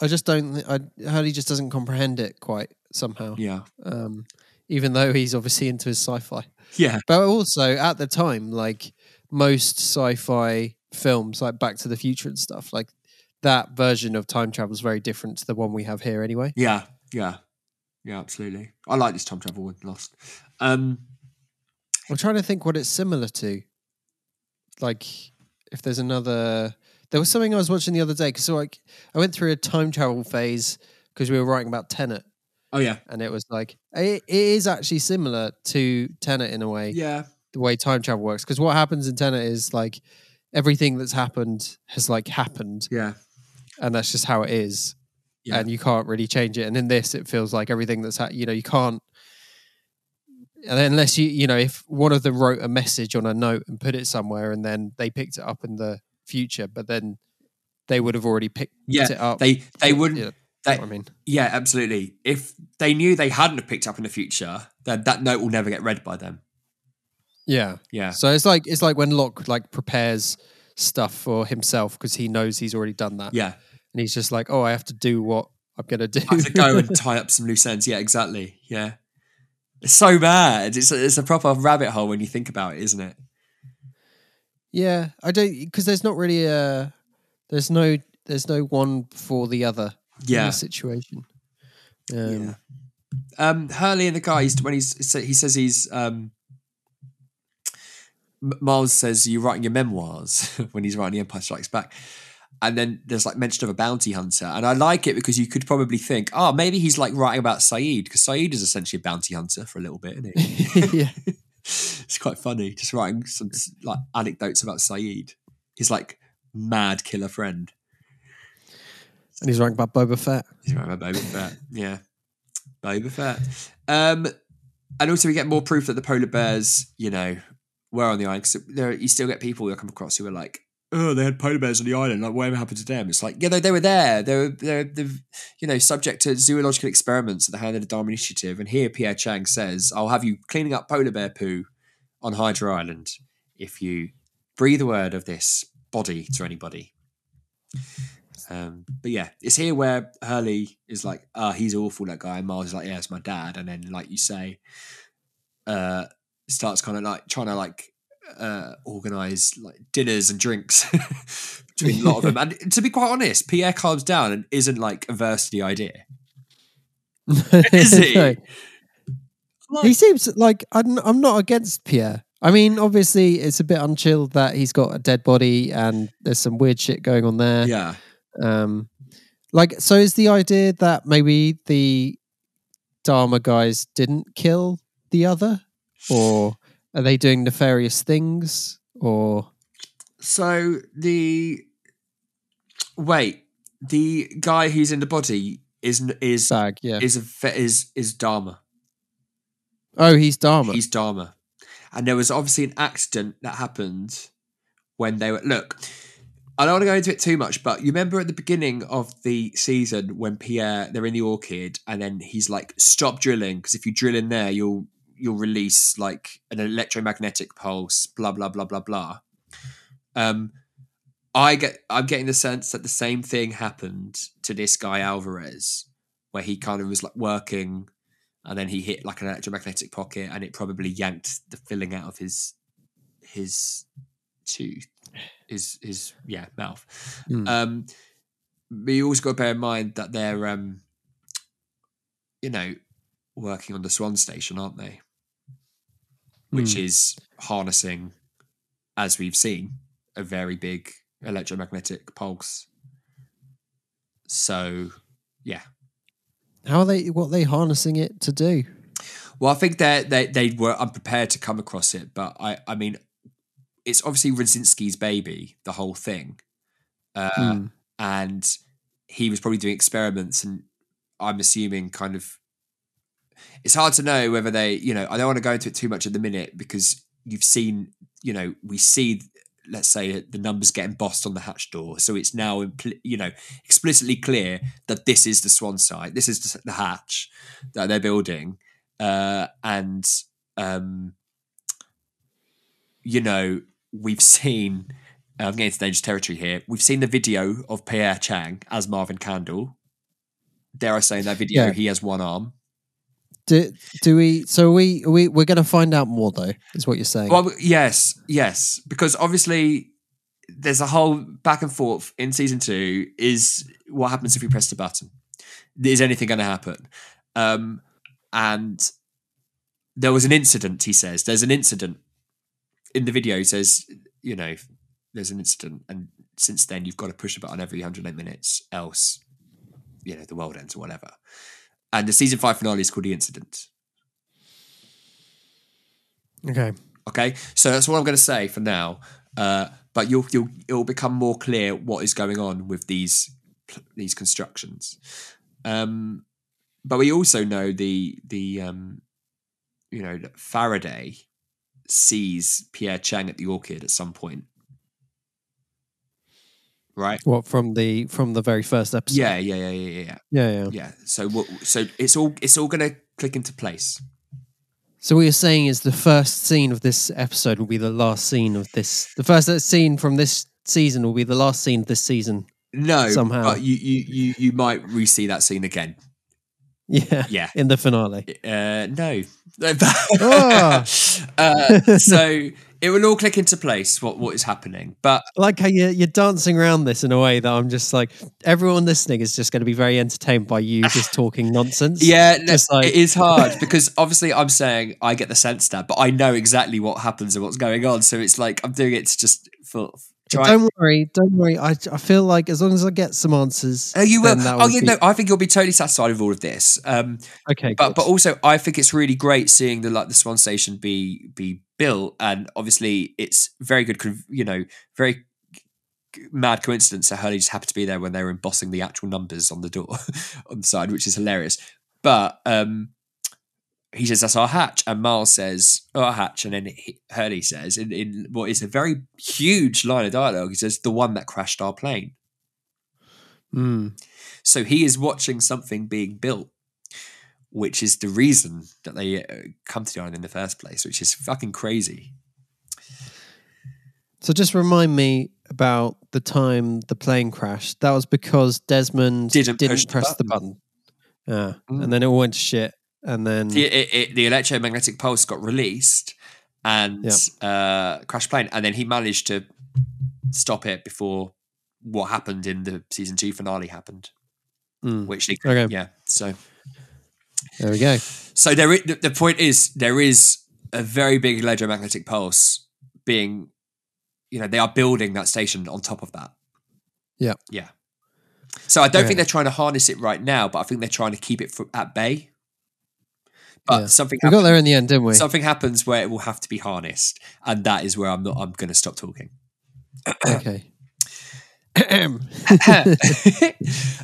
I just don't. I Hurley just doesn't comprehend it quite somehow. Yeah, Um, even though he's obviously into his sci-fi, yeah, but also at the time, like most sci-fi films, like Back to the Future and stuff, like that version of time travel is very different to the one we have here. Anyway, yeah, yeah, yeah. Absolutely. I like this time travel with Lost. Um, I'm trying to think what it's similar to. Like, if there's another, there was something I was watching the other day because so like I went through a time travel phase because we were writing about Tenet. oh yeah, and it was like it, it is actually similar to Tenet in a way, yeah, the way time travel works. Because what happens in Tenet is like everything that's happened has like happened, yeah. and that's just how it is, Yeah. and you can't really change it. And in this, it feels like everything that's ha- you know you can't. And unless you you know if one of them wrote a message on a note and put it somewhere, and then they picked it up in the future, but then they would have already picked Yeah, it up. they they wouldn't. Yeah, They, I mean, yeah, absolutely. If they knew they hadn't have picked up in the future, then that note will never get read by them. yeah. Yeah, So it's like it's like when Locke like prepares stuff for himself because he knows he's already done that, yeah. and he's just like, oh, I have to do what I'm gonna do. I have to go and tie up some loose ends. Yeah, exactly. Yeah, it's so bad. It's a, it's a proper rabbit hole when you think about it, isn't it? Yeah, I don't because there's not really a there's no there's no one for the other in Yeah. situation. Um, Yeah. Um, Hurley and the guy, he's, when he's he says he's um, Miles says you're writing your memoirs when he's writing The Empire Strikes Back, and then there's like mention of a bounty hunter, and I like it because you could probably think, oh, maybe he's like writing about Sayid because Sayid is essentially a bounty hunter for a little bit, isn't he? yeah, it's quite funny, just writing some like anecdotes about Sayid, his like mad killer friend. and he's writing about Boba Fett. He's right about Boba Fett. Yeah. Boba Fett. Um, and also we get more proof that the polar bears, you know, were on the island. 'cause there, you still get people you come across who are like, oh, they had polar bears on the island. Like, whatever happened to them? It's like, yeah, they, they were there. They were, they're, you know, subject to zoological experiments at the hand of the Dharma Initiative. And here Pierre Chang says, I'll have you cleaning up polar bear poo on Hydra Island if you breathe a word of this body to anybody. Um, but yeah, it's here where Hurley is like, ah, he's awful, that guy. And Miles is like, yeah, it's my dad. And then, like you say, uh, starts kind of like trying to like uh, organize like dinners and drinks between a lot of them. And to be quite honest, Pierre calms down and isn't like averse to the idea. Is he? No. he seems like I'm, I'm not against Pierre. I mean, obviously, it's a bit unchilled that he's got a dead body and there's some weird shit going on there. Yeah. Um, like, so is the idea that maybe the Dharma guys didn't kill the other, or are they doing nefarious things, or So the wait, the guy who's in the body is is Sag? Yeah. is a is is Dharma. oh, he's Dharma. He's Dharma. And there was obviously an accident that happened when they were. Look, I don't want to go into it too much, but you remember at the beginning of the season when Pierre they're in the orchid, and then he's like, "Stop drilling, because if you drill in there, you'll you'll release like an electromagnetic pulse." Blah blah blah blah blah. Um, I get I'm getting the sense that the same thing happened to this guy Alvarez, where he kind of was like working and then he hit like an electromagnetic pocket and it probably yanked the filling out of his his tooth his his yeah mouth Mm. um but you always got to bear in mind that they're um you know working on the swan station aren't they which Mm. is harnessing as we've seen a very big electromagnetic pulse so yeah How are they? What are they harnessing it to do? Well, I think they they they were unprepared to come across it, but I I mean, it's obviously Radzinski's baby, the whole thing, uh, Mm. and he was probably doing experiments, and I'm assuming kind of. It's hard to know whether they, you know, I don't want to go into it too much at the minute because you've seen, you know, we see, let's say, the numbers get embossed on the hatch door, so it's now, impl- you know, explicitly clear that this is the swan site, this is the- hatch that they're building, uh, and um, you know we've seen. I'm getting into dangerous territory here. We've seen the video of Pierre Chang as Marvin Candle. Dare I say, in that video, Yeah. he has one arm. Do do we? So we we we're going to find out more though. Is what you're saying? Well, yes, yes, because obviously there's a whole back and forth in season two. Is what happens if we press the button? Is anything going to happen? Um, and there was an incident. He says there's an incident in the video. He says, you know, there's an incident, and since then you've got to push a button every 108 minutes, else, you know, the world ends or whatever. And the season five finale is called the incident. okay. Okay, so that's what I'm going to say for now. Uh, but you'll you'll it'll become more clear what is going on with these these constructions. Um, but we also know the the um, you know that Faraday sees Pierre Chang at the orchid at some point, right? What from the from the very first episode? Yeah, yeah, yeah, yeah, yeah, yeah, yeah. yeah. So what? So it's all it's all going to click into place. So what you're saying is the first scene of this episode will be the last scene of this. The first scene from this season will be the last scene of this season. No, Somehow. but you you you you might re-see that scene again. Yeah. Yeah. In the finale. Uh, no. Ah. uh, so it will all click into place what, what is happening. But I like how you're, you're dancing around this in a way that I'm just like everyone listening is just going to be very entertained by you just talking nonsense. yeah, Just like- it is hard because obviously I'm saying I get the sense that, but I know exactly what happens and what's going on. So it's like I'm doing it to just for don't worry, don't worry. I, I feel like as long as I get some answers, Oh, you will. Oh, yeah, be- no. I think you'll be totally satisfied with all of this. Um, Okay, but good. but also I think it's really great seeing the like the Swan Station be be built, and obviously it's very good. You know, very mad coincidence that Hurley just happened to be there when they were embossing the actual numbers on the door on the side, which is hilarious. But um, he says that's our hatch, and Miles says our hatch, and then he, Hurley says in, in what is a very huge line of dialogue, he says the one that crashed our plane. Mm. So he is watching something being built, which is the reason that they uh, come to the island in the first place, which is fucking crazy. So just remind me about the time the plane crashed. That was because Desmond Didn't didn't, push press the button. button. Yeah. Mm. And then it all went to shit. And then The, it, it, the electromagnetic pulse got released and uh, crashed plane, and then he managed to stop it before what happened in the season two finale happened, Mm. which they Okay. yeah. So there we go. So there, i- the, point is, there is a very big electromagnetic pulse being, you know, they are building that station on top of that. Yeah. Yeah. So I don't think they're trying to harness it right now, but I think they're trying to keep it fro- at bay. But Yeah. something We got there in the end, didn't we? something happens where it will have to be harnessed, and that is where I'm not. I'm going to stop talking. okay.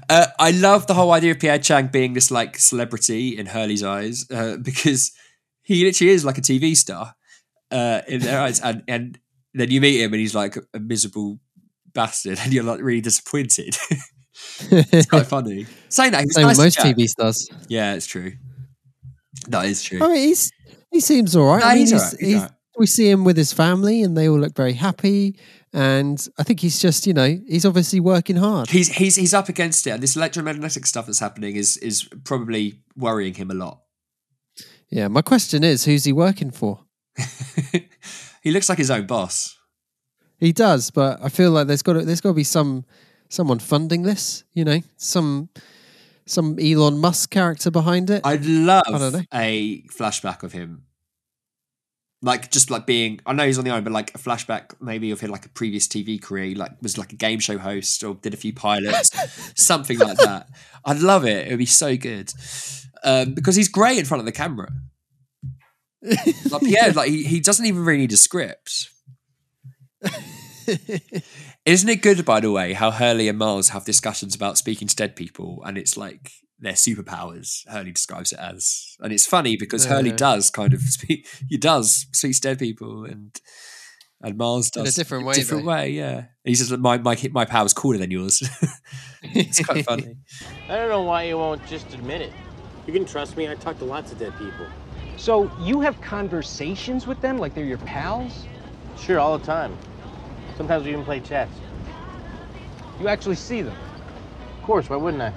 Uh, I love the whole idea of Pierre Chang being this like celebrity in Hurley's eyes uh, because he literally is like a TV star uh, in their eyes, and and then you meet him and he's like a miserable bastard, and you're like really disappointed. it's quite funny. Saying that, he was Same nice with most. TV stars. Yeah, it's true. That is true. I mean, he's he seems all right. No, I mean, he's he's, alright, he's he's- alright. We see him with his family, and they all look very happy. And I think he's just, you know, he's obviously working hard. He's he's he's up against it, and this electromagnetic stuff that's happening is is probably worrying him a lot. Yeah. My question is, who's he working for? he looks like his own boss. He does, but I feel like there's got to, there's got to be some someone funding this. You know, some some Elon Musk character behind it. I'd love I don't know. a flashback of him. Like just like being I know he's on the island, but like a flashback maybe of him like a previous TV career, he, like was like a game show host or did a few pilots, something like that. I'd love it. It would be so good. Um, because he's great in front of the camera. Like yeah, like he, he doesn't even really need a script. Isn't it good, by the way, how Hurley and Miles have discussions about speaking to dead people, and it's like their superpowers. Hurley describes it as, and it's funny because Hurley Yeah. does kind of speak. He does speak to dead people, and and Miles In a different way, Different though. way, yeah. He says, "My my my power's cooler than yours." it's quite funny. I don't know why you won't just admit it. You can trust me. I talk to lots of dead people. So you have conversations with them like they're your pals? Sure, all the time. Sometimes we even play chess. You actually see them? Of course, why wouldn't I?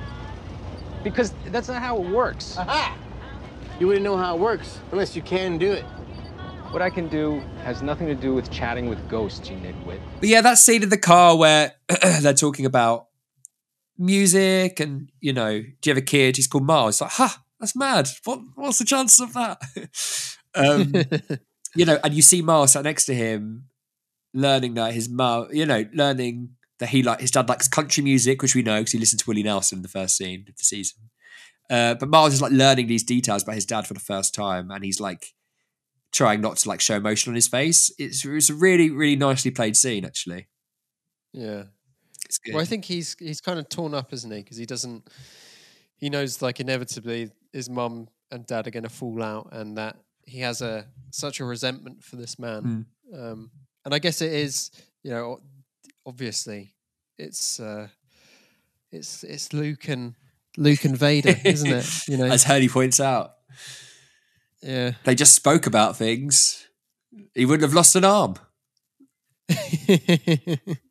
Because that's not how it works. Aha! You wouldn't know how it works unless you can do it. What I can do has nothing to do with chatting with ghosts, you nitwit. But yeah, that scene in the car where they're talking about music and you know, do you have a kid? He's called Miles. It's like, ha, that's mad. What what's the chances of that? um, you know, and you see Miles sat next to him, learning that his mum, you know, learning that he like his dad likes country music, which we know because he listened to Willie Nelson in the first scene of the season. Uh, but Miles is like learning these details about his dad for the first time, and he's like trying not to like show emotion on his face. It's it's a really really nicely played scene actually. yeah. It's good. Well, I think he's he's kind of torn up, isn't he? Because he doesn't. He knows like inevitably his mum and dad are going to fall out, and that he has a such a resentment for this man. Um, and I guess it is, you know, obviously, it's uh, it's it's Luke and Luke and Vader, isn't it? You know, as Hurley points out, yeah. they just spoke about things. He wouldn't have lost an arm.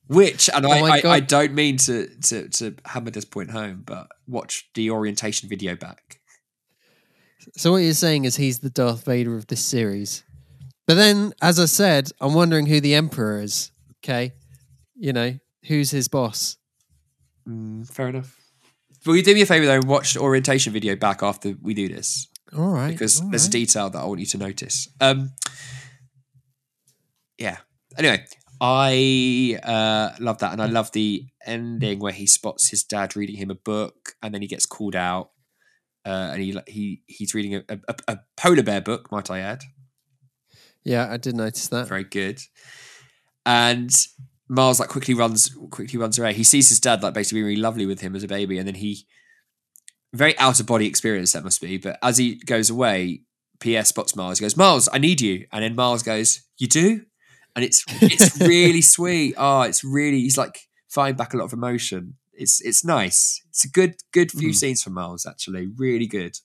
Which, and Oh I, I, I don't mean to, to to hammer this point home, but watch the orientation video back. So what you're saying is he's the Darth Vader of this series. But then, as I said, I'm wondering who the Emperor is. Okay, you know who's his boss. Mm, fair enough. Will you do me a favor though and watch the orientation video back after we do this? All right, Because all there's a detail that I want you to notice. Um, yeah. Anyway, I uh, love that, and I love the ending where he spots his dad reading him a book, and then he gets called out, uh, and he he he's reading a, a, a polar bear book, might I add. Yeah, I did notice that. Very good. And Miles like quickly runs quickly runs away. He sees his dad like basically being really lovely with him as a baby, and then he very out of body experience that must be. But as he goes away, Pierre spots Miles. He goes, Miles, I need you. And then Miles goes, You do? And it's it's really sweet. Oh, it's really he's like fighting back a lot of emotion. It's it's nice. It's a good good few Mm. scenes for Miles actually. Really good.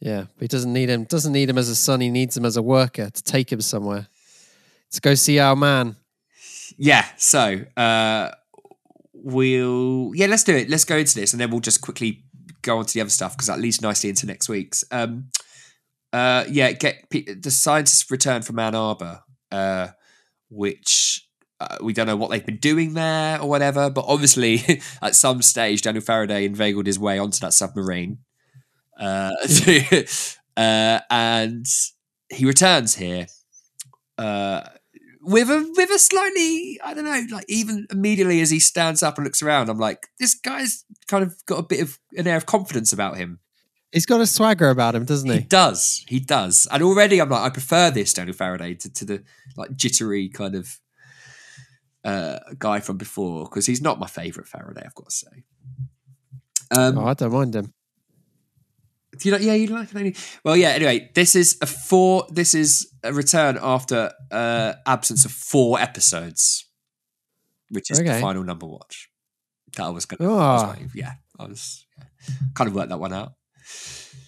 Yeah, but he doesn't need him. Doesn't need him as a son. He needs him as a worker to take him somewhere. To go see our man. Yeah. So uh we'll yeah, let's do it. Let's go into this and then we'll just quickly go on to the other stuff because that leads nicely into next week's. Um uh yeah, get the scientists return from Ann Arbor, uh which uh, we don't know what they've been doing there or whatever, but obviously at some stage Daniel Faraday inveigled his way onto that submarine. Uh, uh, and he returns here uh, with a with a slightly I don't know like even immediately as he stands up and looks around, I'm like this guy's kind of got a bit of an air of confidence about him. He's got a swagger about him, doesn't He he? does, he does, and already I'm like I prefer this Daniel Faraday to, to the like jittery kind of uh, guy from before because he's not my favorite Faraday. I've got to say. Um, Oh, I don't mind him. Do you like? Yeah, you like it. Well, yeah. Anyway, this is a four. This is a return after uh absence of four episodes, which is the final number watch. That I was gonna. I was Ah. like, yeah, I was yeah, kind of worked that one out.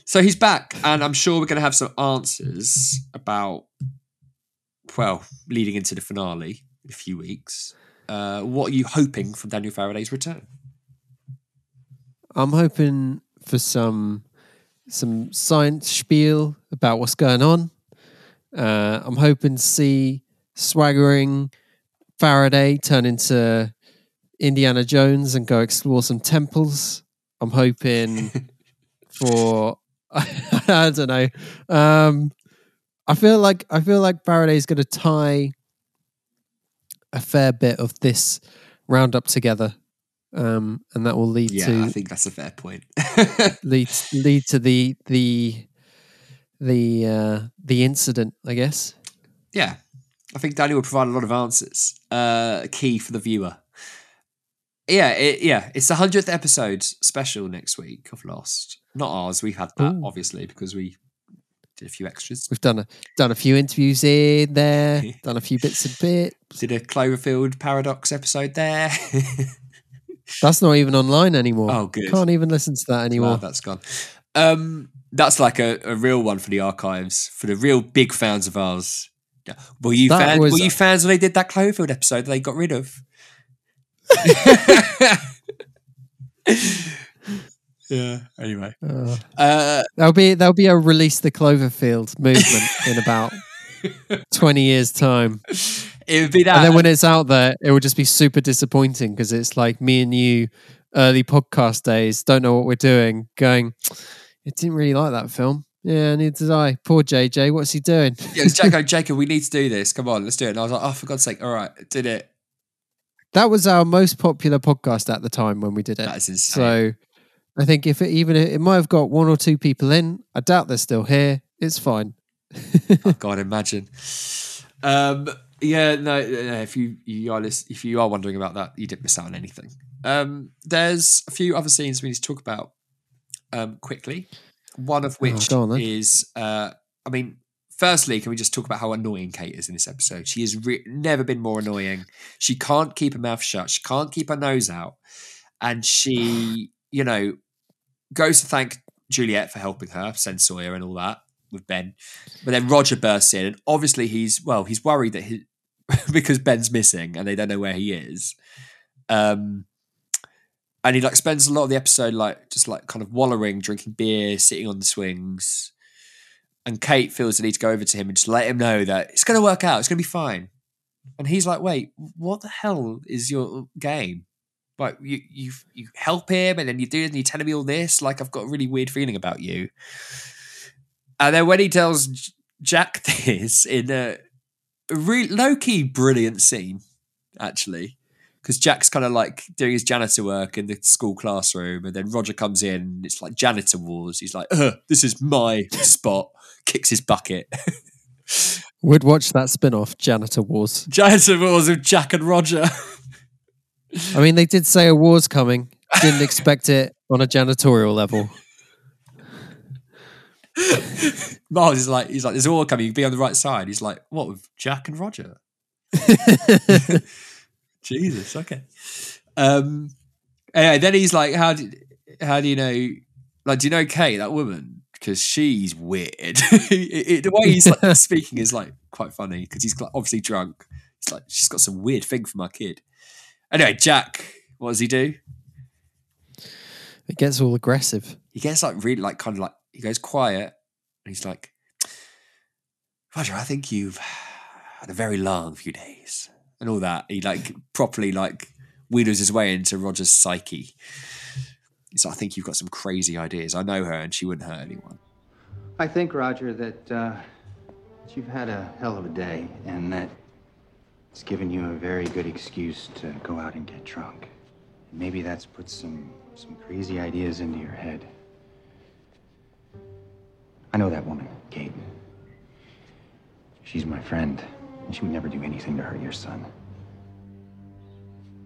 So he's back, and I'm sure we're going to have some answers about, well, leading into the finale in a few weeks. Uh, what are you hoping from Daniel Faraday's return? I'm hoping for some some science spiel about what's going on. Uh, I'm hoping to see swaggering Faraday turn into Indiana Jones and go explore some temples. I'm hoping for I don't know. Um, I feel like I feel like Faraday's going to tie a fair bit of this roundup together, um, and that will lead Yeah, to I think that's a fair point. lead lead to the the the uh, the incident, I guess. Yeah, I think Daniel will provide a lot of answers. Uh, key for the viewer. Yeah, it, yeah, it's the hundredth episode special next week of Lost. Not ours. We've had that Ooh. obviously because we did a few extras. We've done a done a few interviews in there, done a few bits and bits. Did a Cloverfield paradox episode there. That's not even online anymore. Oh, good. Can't even listen to that anymore. That's gone. Um, that's like a, a real one for the archives for the real big fans of ours. Yeah. Were you That fans? was- Were you fans when they did that Cloverfield episode that they got rid of? yeah. Anyway, Uh, uh, there'll be there'll be a release the Cloverfield movement in about twenty years time, it would be that. and then when it's out there, it will just be super disappointing because it's like me and you, early podcast days, don't know what we're doing, going. It didn't really like that film. Yeah, neither did I. Poor JJ. What's he doing? yeah, it's Jacob, Jacob, we need to do this. Come on, let's do it. And I was like, oh, for God's sake, all right, did it. That was our most popular podcast at the time when we did it. That is insane. So I think if it even it might have got one or two people in, I doubt they're still here. It's fine. I oh, God, imagine. Um, yeah, no. If you you are if you are wondering about that, you didn't miss out on anything. Um, there's a few other scenes we need to talk about um, quickly. One of which go on is, uh, I mean, firstly, can we just talk about how annoying Kate is in this episode? She has re- never been more annoying. She can't keep her mouth shut. She can't keep her nose out, and she, you know, goes to thank Juliet for helping her, send Sawyer and all that with Ben. But then Roger bursts in, and obviously he's well, he's worried that he because Ben's missing and they don't know where he is. Um, and he like spends a lot of the episode like just like kind of wallowing, drinking beer, sitting on the swings. And Kate feels the need to go over to him and just let him know that it's going to work out, it's going to be fine. And he's like, "Wait, what the hell is your game? Like you you you help him and then you do and you're telling me all this? Like I've got a really weird feeling about you." And then when he tells Jack this in a re- low key brilliant scene, actually, because Jack's kind of like doing his janitor work in the school classroom, and then Roger comes in. And it's like janitor wars. He's like, "This is my spot." Kicks his bucket. Would watch that spin off, Janitor Wars. janitor wars with Jack and Roger. I mean, they did say a war's coming. Didn't expect it on a janitorial level. Miles is like, he's like, there's all coming. You be on the right side. He's like, what with Jack and Roger? Jesus. Okay. Um. Anyway, then he's like, how do how do you know? Like, do you know Kate, that woman? Because she's weird. It- it- the way he's like speaking is like quite funny because he's obviously drunk. It's like, she's got some weird thing for my kid. Anyway, Jack, what does he do? It gets all aggressive. he gets like really like kind of like he goes quiet and he's like roger i think you've had a very long few days and all that he like properly like wheedles his way into roger's psyche like i think you've got some crazy ideas i know her and she wouldn't hurt anyone I think, Roger, that, uh, that you've had a hell of a day and that it's given you a very good excuse to go out and get drunk. Maybe that's put some, some crazy ideas into your head. I know that woman, Kate. She's my friend, and she would never do anything to hurt your son.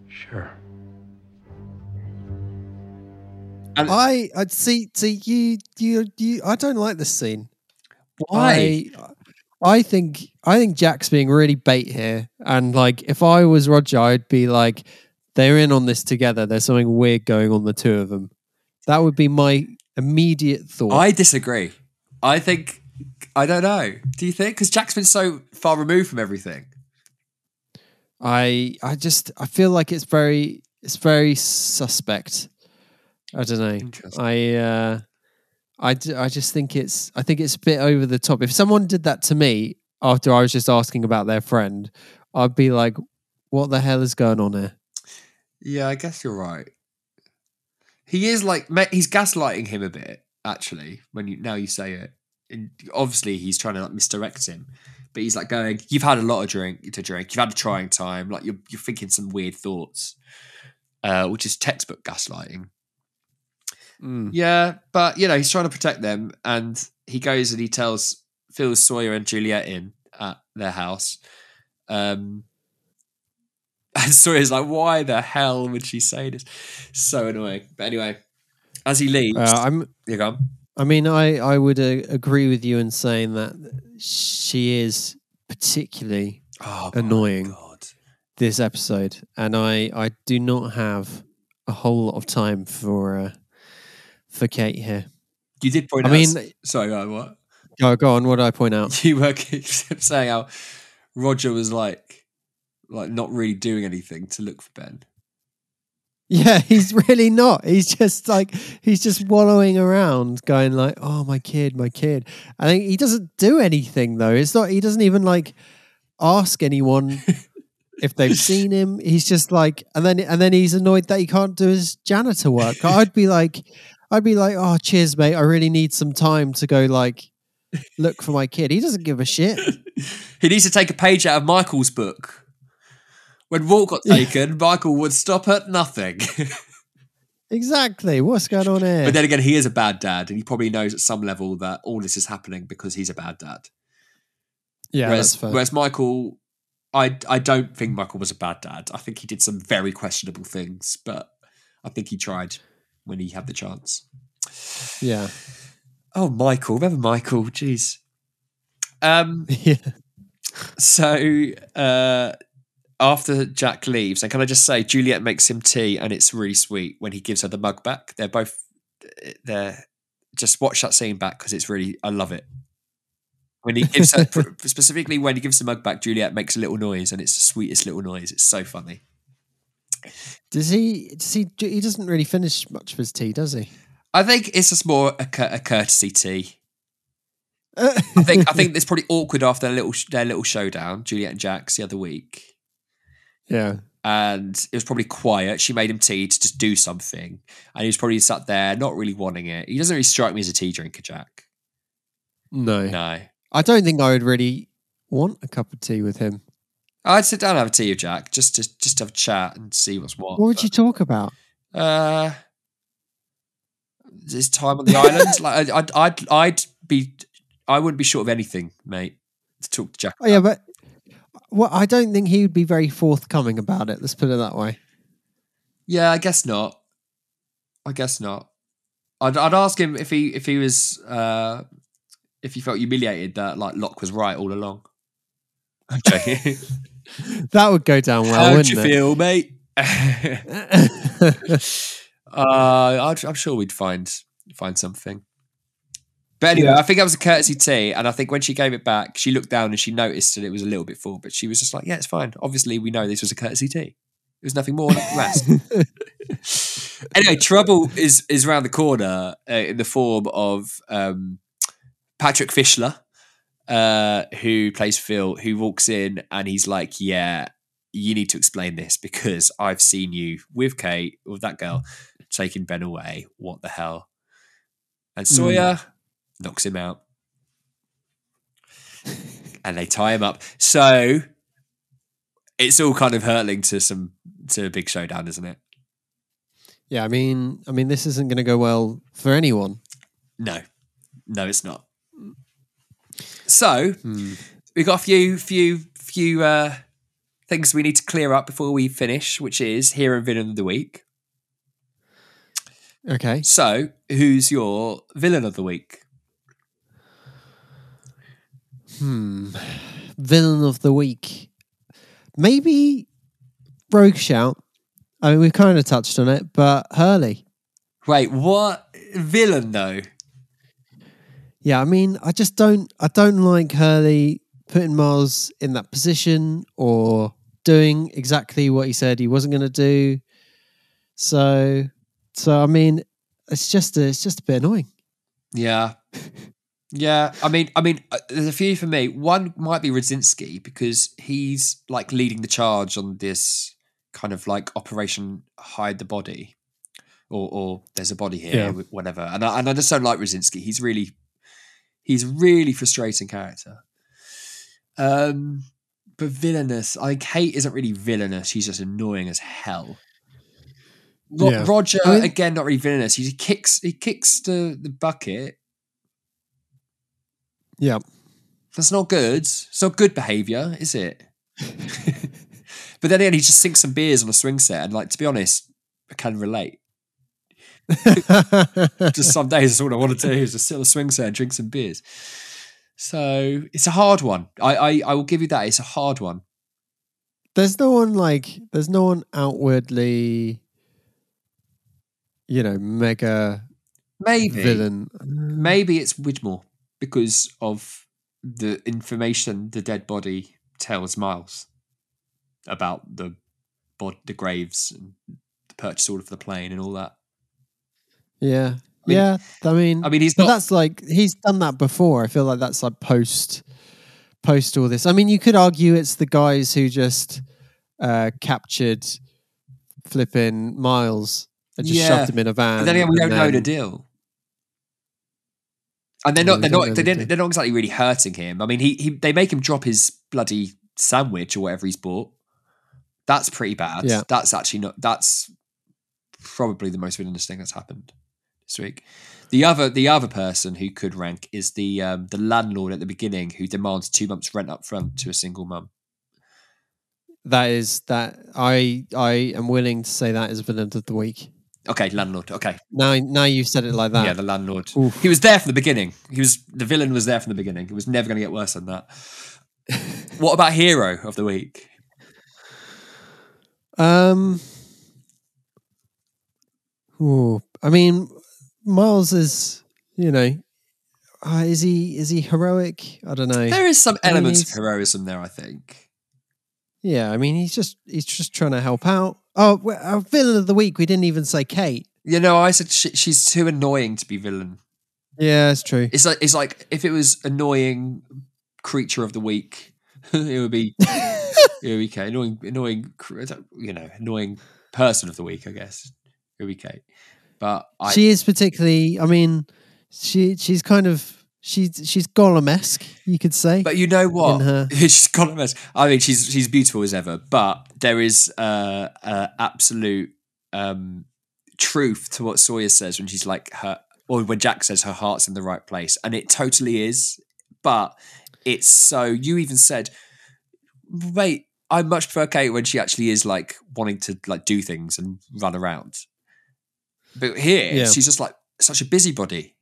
Sure. I I'd see see you you you I don't like this scene. Why? I, I think I think Jack's being really bait here, and like if I was Roger, I'd be like, they're in on this together. There's something weird going on the two of them. That would be my immediate thought. i disagree i think i don't know do you think because jack's been so far removed from everything I I just I feel like it's very it's very suspect. I don't know. I uh I, d- I just think it's I think it's a bit over the top. If someone did that to me after I was just asking about their friend, I'd be like, "What the hell is going on here?" Yeah, I guess you're right. He is like he's gaslighting him a bit, actually. When you now you say it, and obviously he's trying to like misdirect him, but he's like going, "You've had a lot of drink to drink. You've had a trying time. Like you're you're thinking some weird thoughts, uh, which is textbook gaslighting." Mm. Yeah, but you know he's trying to protect them, and he goes and he tells Phil Sawyer and Juliet in at their house. Um, and Sawyer's like, "Why the hell would she say this?" So annoying. But anyway, as he leaves, Uh, I'm you go. I mean, I I would uh, agree with you in saying that she is particularly Oh, annoying God. this episode, and I I do not have a whole lot of time for uh, for Kate here. You did point I out. mean- sorry, go on, what? Go go on. What did I point out? You were saying how Roger was like, like not really doing anything to look for Ben. Yeah, he's really not. He's just like he's just wallowing around, going like, "Oh, my kid, my kid." I think he doesn't do anything though. It's not. He doesn't even like ask anyone if they've seen him. He's just like, and then and then he's annoyed that he can't do his janitor work. I'd be like, I'd be like, "Oh, cheers, mate. I really need some time to go like look for my kid." He doesn't give a shit. He needs to take a page out of Michael's book. When Walt got taken, Michael would stop at nothing. Exactly. What's going on here? but then again, he is a bad dad, and he probably knows at some level that all this is happening because he's a bad dad. yeah, whereas, whereas Michael, I I don't think Michael was a bad dad. I think he did some very questionable things, but I think he tried when he had the chance. yeah. Oh, Michael, remember Michael? Jeez. Um. Yeah. So uh, after Jack leaves, and can I just say, Juliet makes him tea, and it's really sweet when he gives her the mug back. They're both they're just watch that scene back because it's really I love it. When he gives her specifically when he gives the mug back, Juliet makes a little noise, and it's the sweetest little noise. It's so funny. Does he? Does he? He doesn't really finish much of his tea, does he? I think it's just more a, a courtesy tea. I think I think it's probably awkward after their little their little showdown, Juliet and Jack's the other week. Yeah. and it was probably quiet. She made him tea to just do something, and he was probably sat there not really wanting it. He doesn't really strike me as a tea drinker, Jack. No. No, I don't think I would really want a cup of tea with him. I'd sit down and have a tea with Jack just to just have a chat and see what's what. What would you talk about? Uh, his time on the island. Like I'd, I'd I'd be I wouldn't be short of anything, mate, to talk to Jack. Oh yeah, but well, I don't think he would be very forthcoming about it. Let's put it that way. Yeah, I guess not. I guess not. I'd, I'd ask him if he if he was uh, if he felt humiliated that like Locke was right all along. I'm. That would go down well, How'd wouldn't you it? feel, mate? uh, I'd, I'm sure we'd find find something. But anyway, Yeah. I think that was a courtesy tea, and I think when she gave it back, she looked down and she noticed that it was a little bit full, but she was just like, "Yeah, it's fine. Obviously, we know this was a courtesy tea. It was nothing more, nothing less." anyway, trouble is is around the corner uh, in the form of um, Patrick Fischler, uh, who plays Phil, who walks in and he's like, "Yeah, you need to explain this because I've seen you with Kate, with that girl, taking Ben away. What the hell?" And Sawyer knocks him out, and they tie him up. So it's all kind of hurtling to some to a big showdown, isn't it? yeah, I mean, I mean, this isn't going to go well for anyone. No, no, it's not. So we've got a few, few, few uh, things we need to clear up before we finish, which is hero and villain of the week. Okay. So, who's your villain of the week? Hmm. Villain of the week. Maybe Rogue Shout. I mean, we've kind of touched on it, but Hurley. Wait, what villain though? Yeah, I mean, I just don't. I don't like Hurley putting Miles in that position or doing exactly what he said he wasn't going to do. So, so I mean, it's just a, it's just a bit annoying. Yeah, yeah. I mean, I mean, uh, there's a few for me. One might be Radzinsky because he's like leading the charge on this kind of like Operation Hide the Body, or or there's a body here, Yeah. whatever. And I, and I just don't like Radzinsky. He's really, he's really frustrating character. Um, but villainous. I Kate isn't really villainous. She's just annoying as hell. Ro- Yeah. Roger I mean- again, not really villainous. He kicks, he kicks the the bucket. Yeah. That's not good. It's not good behaviour, is it? but then again, he just sinks some beers on a swing set, and like to be honest, I can relate. just some days, that's all I want to do is just sit on a swing set and drink some beers. So it's a hard one. I, I I will give you that. It's a hard one. there's no one like there's no one outwardly you know mega Maybe villain Maybe it's Widmore because of the information the dead body tells Miles about the bod- the graves and the purchase order for the plane and all that. yeah mean- yeah i mean I mean, he's not. that's like he's done that before i feel like that's like post post all this i mean you could argue it's the guys who just uh captured flipping miles and just Yeah. shoved him in a van But then again, we don't know the deal. And they're not. They're don't not. know They the didn't, deal. they're not exactly really hurting him. I mean, he, he they make him drop his bloody sandwich or whatever he's bought. That's pretty bad. Yeah. That's actually not. That's probably the most villainous thing that's happened this week. The other the other person who could rank is the um, the landlord at the beginning who demands two months rent up front to a single mum. that is that i i am willing to say that is villain of the week Okay, landlord. Okay, now now you've said it like that yeah, the landlord. Oof. He was there from the beginning. He was the villain was there from the beginning. It was never going to get worse than that. what about hero of the week? Um. ooh, I mean, Miles is, you know, uh, is he is he heroic? I don't know. There is some elements of heroism there, I think. Yeah, I mean, he's just he's just trying to help out. Oh, our villain of the week. We didn't even say Kate. You know, I said she, she's too annoying to be villain. Yeah, it's true. It's like it's like if it was annoying creature of the week, it would be it would be Kate. Annoying, annoying, you know, annoying person of the week. I guess it would be Kate. But I, she is particularly. I mean, she she's kind of she's she's Gollum esque. You could say. But you know what? In her- she's mess. I mean, she's she's beautiful as ever, but there is uh, uh absolute um, truth to what Sawyer says when she's like her, or when Jack says her heart's in the right place, and it totally is. But it's so. You even said, "Wait, I much prefer Kate when she actually is like wanting to like do things and run around." But here, Yeah. she's just like such a busybody.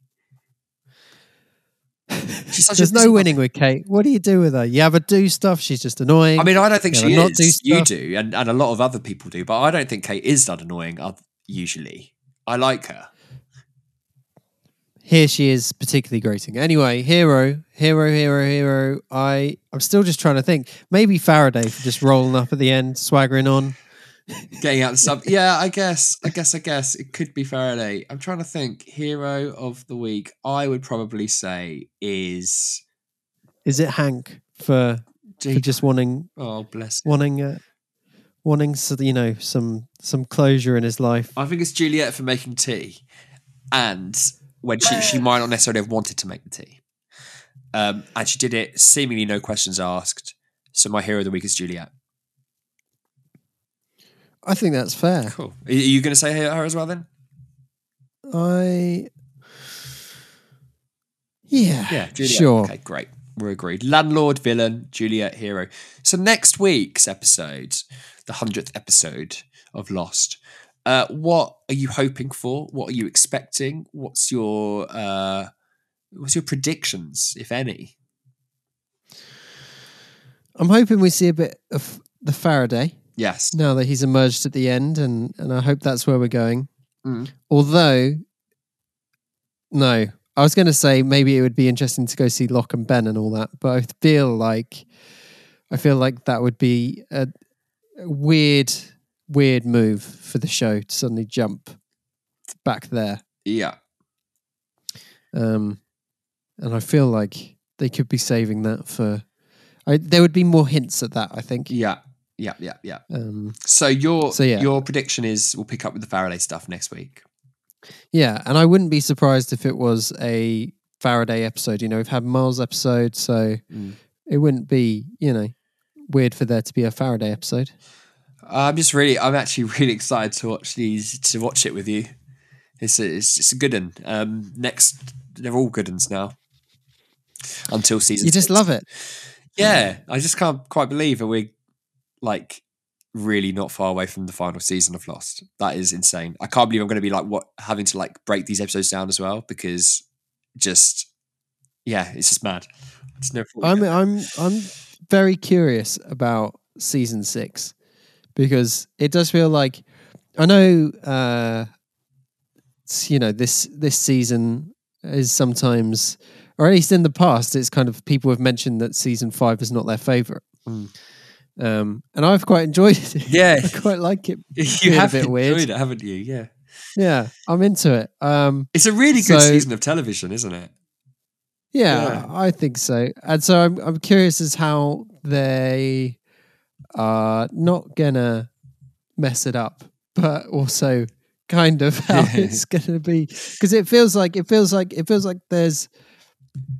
There's no winning with Kate. What do you do with her? You have her do stuff. She's just annoying. I mean, I don't think You she not do is. You do, and, and a lot of other people do, but I don't think Kate is that annoying. Usually, I like her. Here she is, particularly grating. Anyway, hero, hero, hero, hero. I, I'm still just trying to think. Maybe Faraday for just rolling up at the end, swaggering on. Getting out the sub. Yeah, I guess. I guess. I guess it could be Faraday. I'm trying to think. Hero of the week. I would probably say is. Is it Hank for, for just wanting, Oh, bless. Him. wanting, uh, wanting, so, you know, some some closure in his life? I think it's Juliet for making tea, and when she she might not necessarily have wanted to make the tea, um, and she did it seemingly no questions asked. So my hero of the week is Juliet. I think that's fair. Cool. Are you going to say her as well then? I, yeah, Yeah, Juliet. sure. Okay, great. We're agreed. Landlord, villain, Juliet, hero. So next week's episode, the hundredth episode of Lost. Uh, what are you hoping for? What are you expecting? What's your uh, what's your predictions, if any? I'm hoping we see a bit of the Faraday Yes. now that he's emerged at the end, and and I hope that's where we're going. Mm. Although, no, I was going to say maybe it would be interesting to go see Locke and Ben and all that, but I feel like I feel like that would be a, a weird, weird move for the show to suddenly jump back there. Yeah. Um, and I feel like they could be saving that for. I, there would be more hints at that. I think. Yeah. Yeah. Yeah. Yeah. Um, So your So, yeah. your prediction is we'll pick up with the Faraday stuff next week. Yeah, and I wouldn't be surprised if it was a Faraday episode. You know, we've had Miles episode, so Mm. it wouldn't be, you know, weird for there to be a Faraday episode. I'm just really, I'm actually really excited to watch these, to watch it with you. It's a, it's, it's a good one. Um, next, they're all good ones now. Until season. You just six. love it. Yeah, I just can't quite believe that we're like really not far away from the final season of Lost. That is insane. I can't believe I'm going to be like what having to like break these episodes down as well because just yeah, it's just mad. I just never thought we'd I'm. I'm I'm very curious about season six because it does feel like I know uh you know this this season is sometimes or at least in the past it's kind of people have mentioned that season five is not their favorite. Mm. Um, and I've quite enjoyed it. Yeah. I quite like it. you being a have bit enjoyed weird. it, haven't you? Yeah, Yeah, I'm into it. Um, it's a really good So- season of television, isn't it? Yeah, Yeah. I think so. And so I'm I'm curious as how they are not gonna mess it up, but also kind of how it's gonna be because it feels like it feels like it feels like there's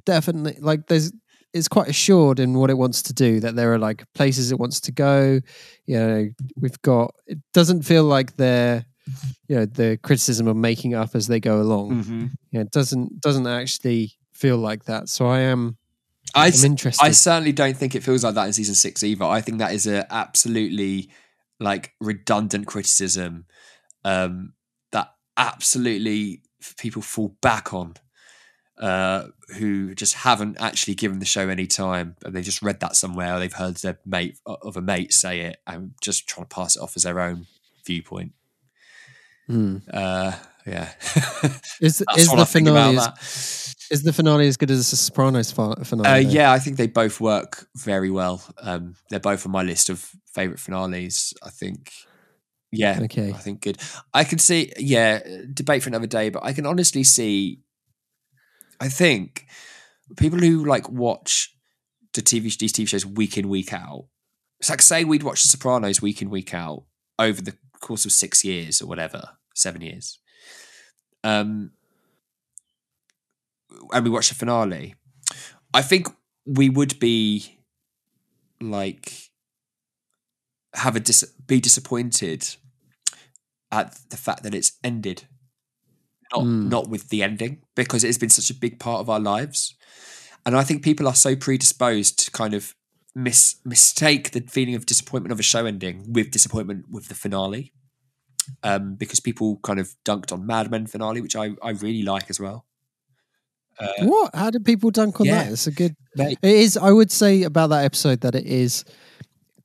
definitely like there's it's quite assured in what it wants to do that there are like places it wants to go you know we've got it doesn't feel like they're you know the criticism of making up as they go along Mm-hmm. yeah, it doesn't doesn't actually feel like that. So I am I, I'm interested. I certainly don't think it feels like that in season six either. I think that is a absolutely like redundant criticism um, that absolutely people fall back on uh, who just haven't actually given the show any time and they just read that somewhere or they've heard their mate of a mate say it and just trying to pass it off as their own viewpoint. Hmm. Uh, yeah, Is is the I think about finale as, is the finale as good as the Sopranos fi- finale? Uh, yeah, I think they both work very well. Um, they're both on my list of favorite finales. I think, yeah, Okay. I think good. I can see, yeah, debate for another day, but I can honestly see. I think people who like watch the TV these TV shows week in week out. It's like say we'd watch The Sopranos week in week out over the course of six years or whatever, seven years. Um, and we watch the finale. I think we would be like have a dis- be disappointed at the fact that it's ended, not Mm. not with the ending because it has been such a big part of our lives, and I think people are so predisposed to kind of mis mistake the feeling of disappointment of a show ending with disappointment with the finale, um, because people kind of dunked on Mad Men finale, which I I really like as well. Uh, what? How did people dunk on yeah. that? It's a good. It is. I would say about that episode that it is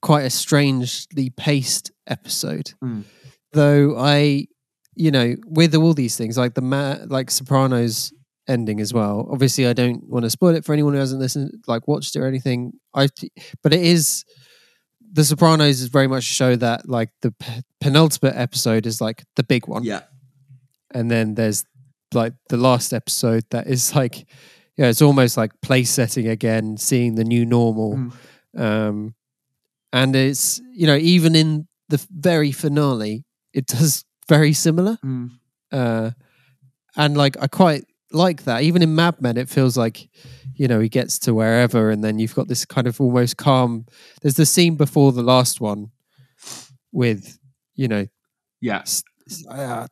quite a strangely paced episode. Mm. Though I, you know, with all these things like the ma- like Sopranos ending as well. Obviously, I don't want to spoil it for anyone who hasn't listened, like watched it or anything. I, but it is. The Sopranos is very much a show that like the p- penultimate episode is like the big one yeah, and then there's like the last episode that is like yeah it's almost like place setting again seeing the new normal um and it's you know even in the very finale it does very similar. Mm. uh and like i quite like that. Even in mad men it feels like you know he gets to wherever and then you've got this kind of almost calm. There's the scene before the last one with you know yeah, uh,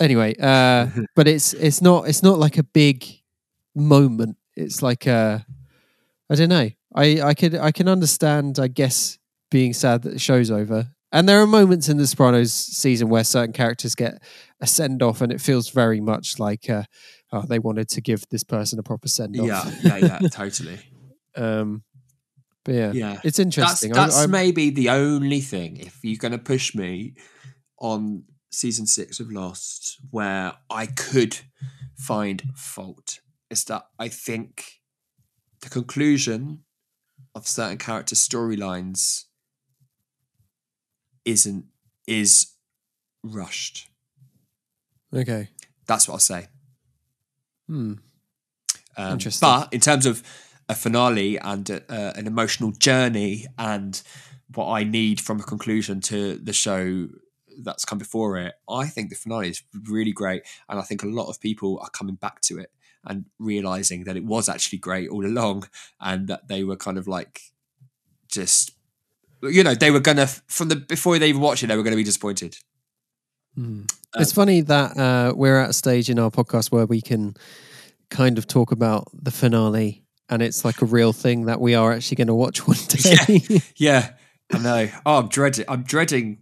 anyway uh but it's it's not it's not like a big moment. It's like a i don't know. I i could i can understand i guess being sad that the show's over and there are moments in the sopranos season where certain characters get a send off and it feels very much like uh oh, they wanted to give this person a proper send off yeah, yeah, yeah, totally. um but yeah, Yeah, it's interesting I- that's I'm- maybe the only thing. If you're going to push me on season six of Lost, where I could find fault, is that I think the conclusion of certain character storylines isn't is rushed. okay That's what I'll say. hmm Um, Interesting. But in terms of a finale and a, uh, an emotional journey and what I need from a conclusion to the show that's come before it, I think the finale is really great. And I think a lot of people are coming back to it and realizing that it was actually great all along and that they were kind of like just, you know, they were to, from the, before they even watched it, they were to be disappointed. Mm. it's funny that uh, we're at a stage in our podcast where we can kind of talk about the finale, and it's like a real thing that we are actually going to watch one day. Yeah, I know. Oh, I'm dreading. I'm dreading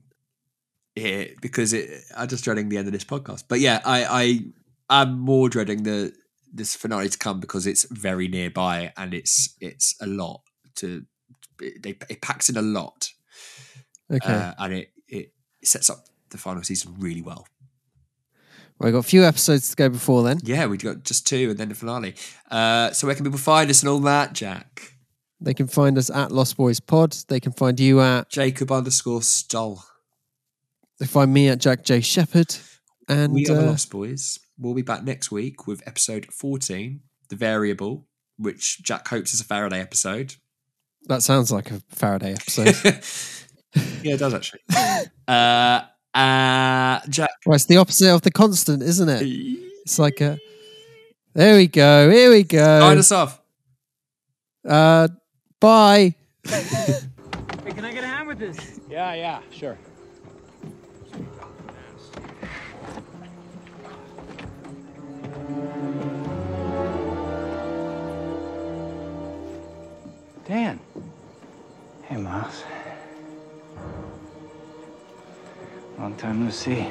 it because it. I'm just dreading the end of this podcast. But yeah, I I am more dreading the this finale to come because it's very nearby and it's it's a lot to. It, it, it packs in a lot, okay, uh, and it it sets up the final season really well. well, we've got a few episodes to go before then. Yeah, we've got just two and then the finale. Uh, so where can people find us and all that, Jack? They can find us at Lost Boys Pod. They can find you at. Jacob underscore Stoll. They find me at Jack J Shepherd. And we are the uh, Lost Boys. We'll be back next week with episode 14, The Variable, which Jack hopes is a Faraday episode. That sounds like a Faraday episode. yeah, it does actually. uh, uh, Jack. well, it's the opposite of the constant, isn't it? It's like a. There we go. Here we go. Sign us off. Uh, bye. Hey, can I get a hand with this? Yeah, yeah, sure. Dan. Hey, Miles. Long time no see.